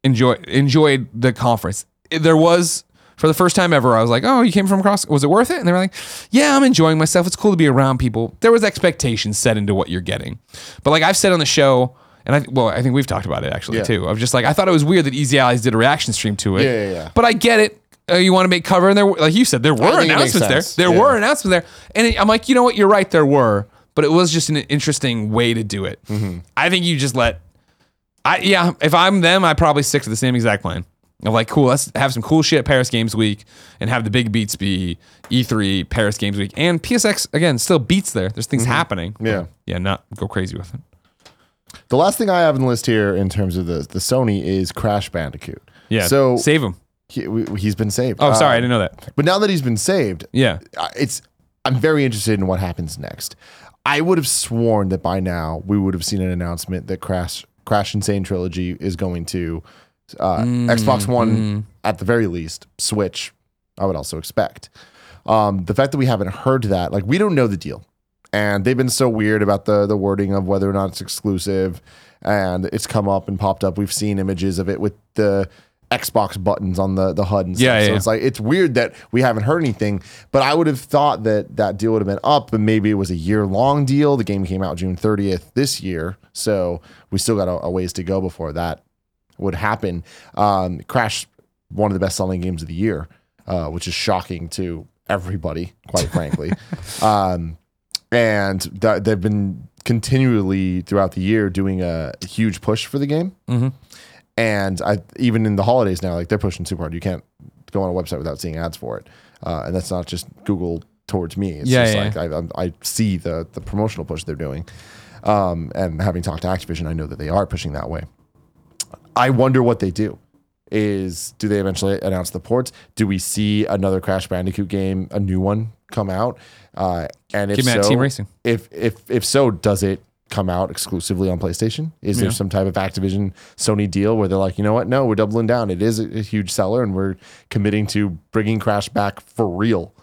Enjoy enjoyed the conference. There was for the first time ever, I was like, "Oh, you came from across. Was it worth it?" And they were like, "Yeah, I'm enjoying myself. It's cool to be around people." There was expectations set into what you're getting, but like I've said on the show, and I well, I think we've talked about it actually Yeah. too. Of just like I thought it was weird that Easy Allies did a reaction stream to it. Yeah, yeah, yeah. But I get it. Uh, you want to make cover, and there, were- like you said, there were think it makes announcements there. sense. There Yeah. were announcements there, and it- I'm like, you know what? You're right. There were, but it was just an interesting way to do it. Mm-hmm. I think you just let I yeah, if I'm them, I probably stick to the same exact plan. Of like, cool, let's have some cool shit at Paris Games Week and have the big beats be E3, Paris Games Week, and PSX again still beats there. There's things happening. Mm-hmm. Yeah. yeah, not go crazy with it. The last thing I have on the list here in terms of the the Sony is Crash Bandicoot. Yeah, So save him. He, he's been saved. Oh, sorry, I Um, didn't know that. But now that he's been saved, Yeah, uh, it's I'm very interested in what happens next. I would have sworn that by now we would have seen an announcement that Crash Crash N. Sane Trilogy is going to uh, Xbox One at the very least, Switch. I would also expect. Um, the fact that we haven't heard that, like we don't know the deal, and they've been so weird about the the wording of whether or not it's exclusive, and it's come up and popped up. We've seen images of it with the Xbox buttons on the the HUD and stuff. Yeah, yeah, so it's like it's weird that we haven't heard anything. But I would have thought that that deal would have been up, and maybe it was a year long deal. The game came out June 30th this year, so we still got a, a ways to go before that would happen. Um, Crash, one of the best selling games of the year, uh, which is shocking to everybody, quite frankly. [LAUGHS] um, and th- they've been continually throughout the year doing a huge push for the game. Mhm. And I even in the holidays now, like they're pushing super hard. You can't go on a website without seeing ads for it. uh, and that's not just Google towards me. It's Yeah, just yeah, like I, I see the the promotional push they're doing, um, and having talked to Activision, I know that they are pushing that way. I wonder what they do. Is do they eventually announce the ports? Do we see another Crash Bandicoot game, a new one, come out? Uh, and if so, Team Racing. if if if so, does it come out exclusively on PlayStation? Is there some type of Activision Sony deal where they're like, you know what? No, we're doubling down. It is a, a huge seller, and we're committing to bringing Crash back for real,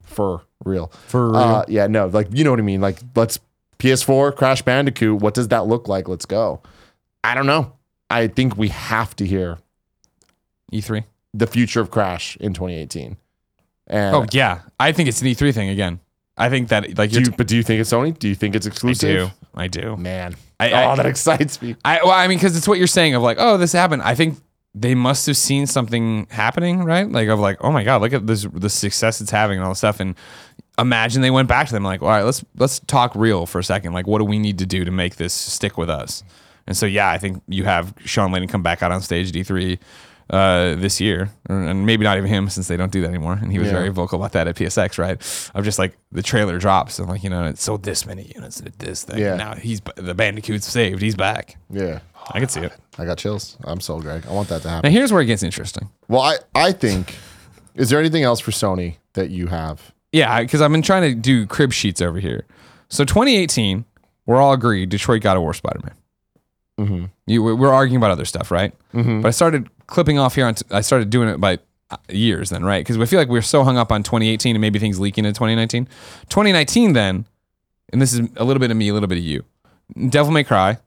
for real, For real. Uh, yeah, no, like you know what I mean. Like let's PS4 Crash Bandicoot. What does that look like? Let's go. I don't know. I think we have to hear E3. the future of Crash in 2018. And Oh yeah, I think it's an E3 thing again. I think that like do you, but do you think it's Sony? Do you think it's exclusive? I do. I do. Man, I- oh, I- that excites me. I well, I mean, because it's what you're saying of like, oh, this happened. I think they must have seen something happening, right? Like of like, oh my god, look at this the success it's having and all this stuff. And imagine they went back to them like, all right, let's let's talk real for a second. Like, what do we need to do to make this stick with us? And so yeah, I think you have Shawn Layden come back out on stage at E3 uh, this year, and maybe not even him since they don't do that anymore. And he was Yeah. very vocal about that at PSX, right? Of just like the trailer drops and like you know it sold this many units and this thing. Yeah. Now he's the Bandicoot's saved. He's back. Yeah, I can see it. I got chills. I'm sold, Greg. I want that to happen. Now here's where it gets interesting. Well, I I think. Is there anything else for Sony that you have? Yeah, because I've been trying to do crib sheets over here. So 2018, we're all agreed Detroit God of War Spider Man. Mm-hmm. You, we- we're arguing about other stuff, right? But I started clipping off here. On t- I started doing it by uh, years then, right? Because I feel like we're so hung up on 2018 and maybe things leaking into 2019. 2019 then, and this is a little bit of me, a little bit of you. Devil May Cry,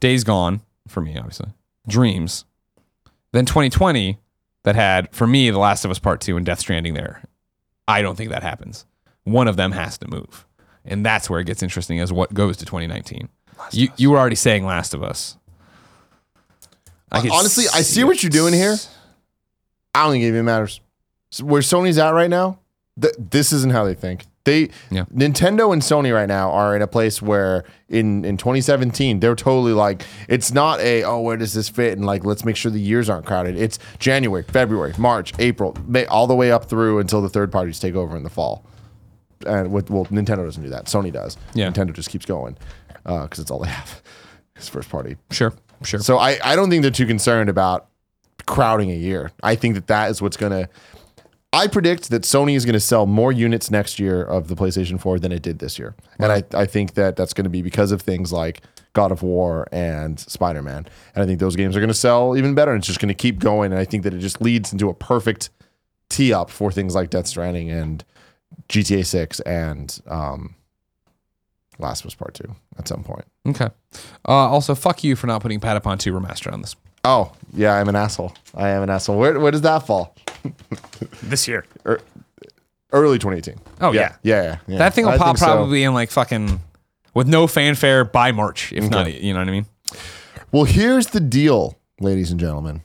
Days Gone for me, obviously. Dreams. Then 2020 that had for me The Last of Us Part Two and Death Stranding there. I don't think that happens. One of them has to move, and that's where it gets interesting as what goes to 2019. You you were already saying Last of Us. I uh, could Honestly, I see what you're doing here. I don't think it even matters. So where Sony's at right now, th- this isn't how they think. They Yeah. Nintendo and Sony right now are in a place where in in 2017 they're totally like it's not a oh where does this fit and like let's make sure the years aren't crowded. It's January, February, March, April, May, all the way up through until the third parties take over in the fall. And with well, Nintendo doesn't do that. Sony does. Yeah. Nintendo just keeps going because it's all they have. [LAUGHS] It's first party. Sure, sure. So I, I don't think they're too concerned about crowding a year. I think that that is what's going to. I predict that Sony is going to sell more units next year of the PlayStation 4 than it did this year. And I, I think that that's going to be because of things like God of War and Spider Man. And I think those games are going to sell even better. And it's just going to keep going. And I think that it just leads into a perfect tee up for things like Death Stranding and GTA 6 and um, Last of Us Part 2 at some point. okay. Uh, also, fuck you for not putting Patapon 2 remastered on this Oh, yeah, I'm an asshole. I am an asshole. Where, where does that fall? this year. Early 2018. Oh, yeah. Yeah. yeah, yeah. That thing will I pop think so. probably in like fucking with no fanfare by March, if not, you know what I mean? Well, here's the deal, ladies and gentlemen.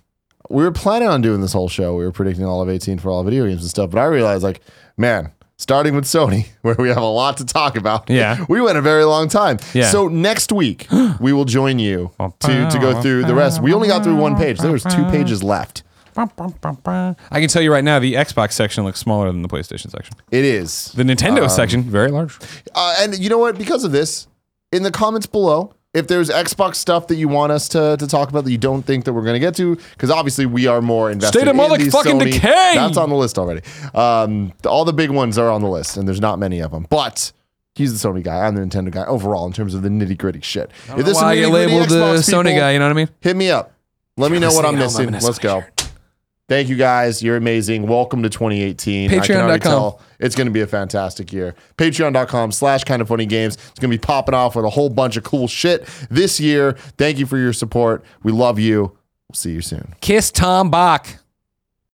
We were planning on doing this whole show. We were predicting all of 18 for all video games and stuff, but I realized, like, man, starting with Sony, [LAUGHS] where we have a lot to talk about. Yeah. [LAUGHS] We went a very long time. Yeah. So next week, we will join you to, to go through the rest. We only got through one page. There was two pages left. I can tell you right now, the Xbox section looks smaller than the PlayStation section. It is. The Nintendo section, very large. Uh, and you know what? Because of this, in the comments below, if there's Xbox stuff that you want us to, to talk about that you don't think that we're going to get to, because obviously we are more invested State of in these motherfucking Sony. decay! That's on the list already. Um, all the big ones are on the list, and there's not many of them. But he's the Sony guy. I'm the Nintendo guy overall in terms of the nitty gritty shit. If there's some Why you labeled the Xbox Sony people, guy? You know what I mean? Hit me up. Let me know what I'm Sing I'm missing. Let's Sony go. Thank you guys. You're amazing. Welcome to 2018. I can already Patreon.com. tell it's going to be a fantastic year. Patreon.com slash kind of funny games. It's going to be popping off with a whole bunch of cool shit this year. Thank you for your support. We love you. We'll see you soon. Kiss Tom Bach.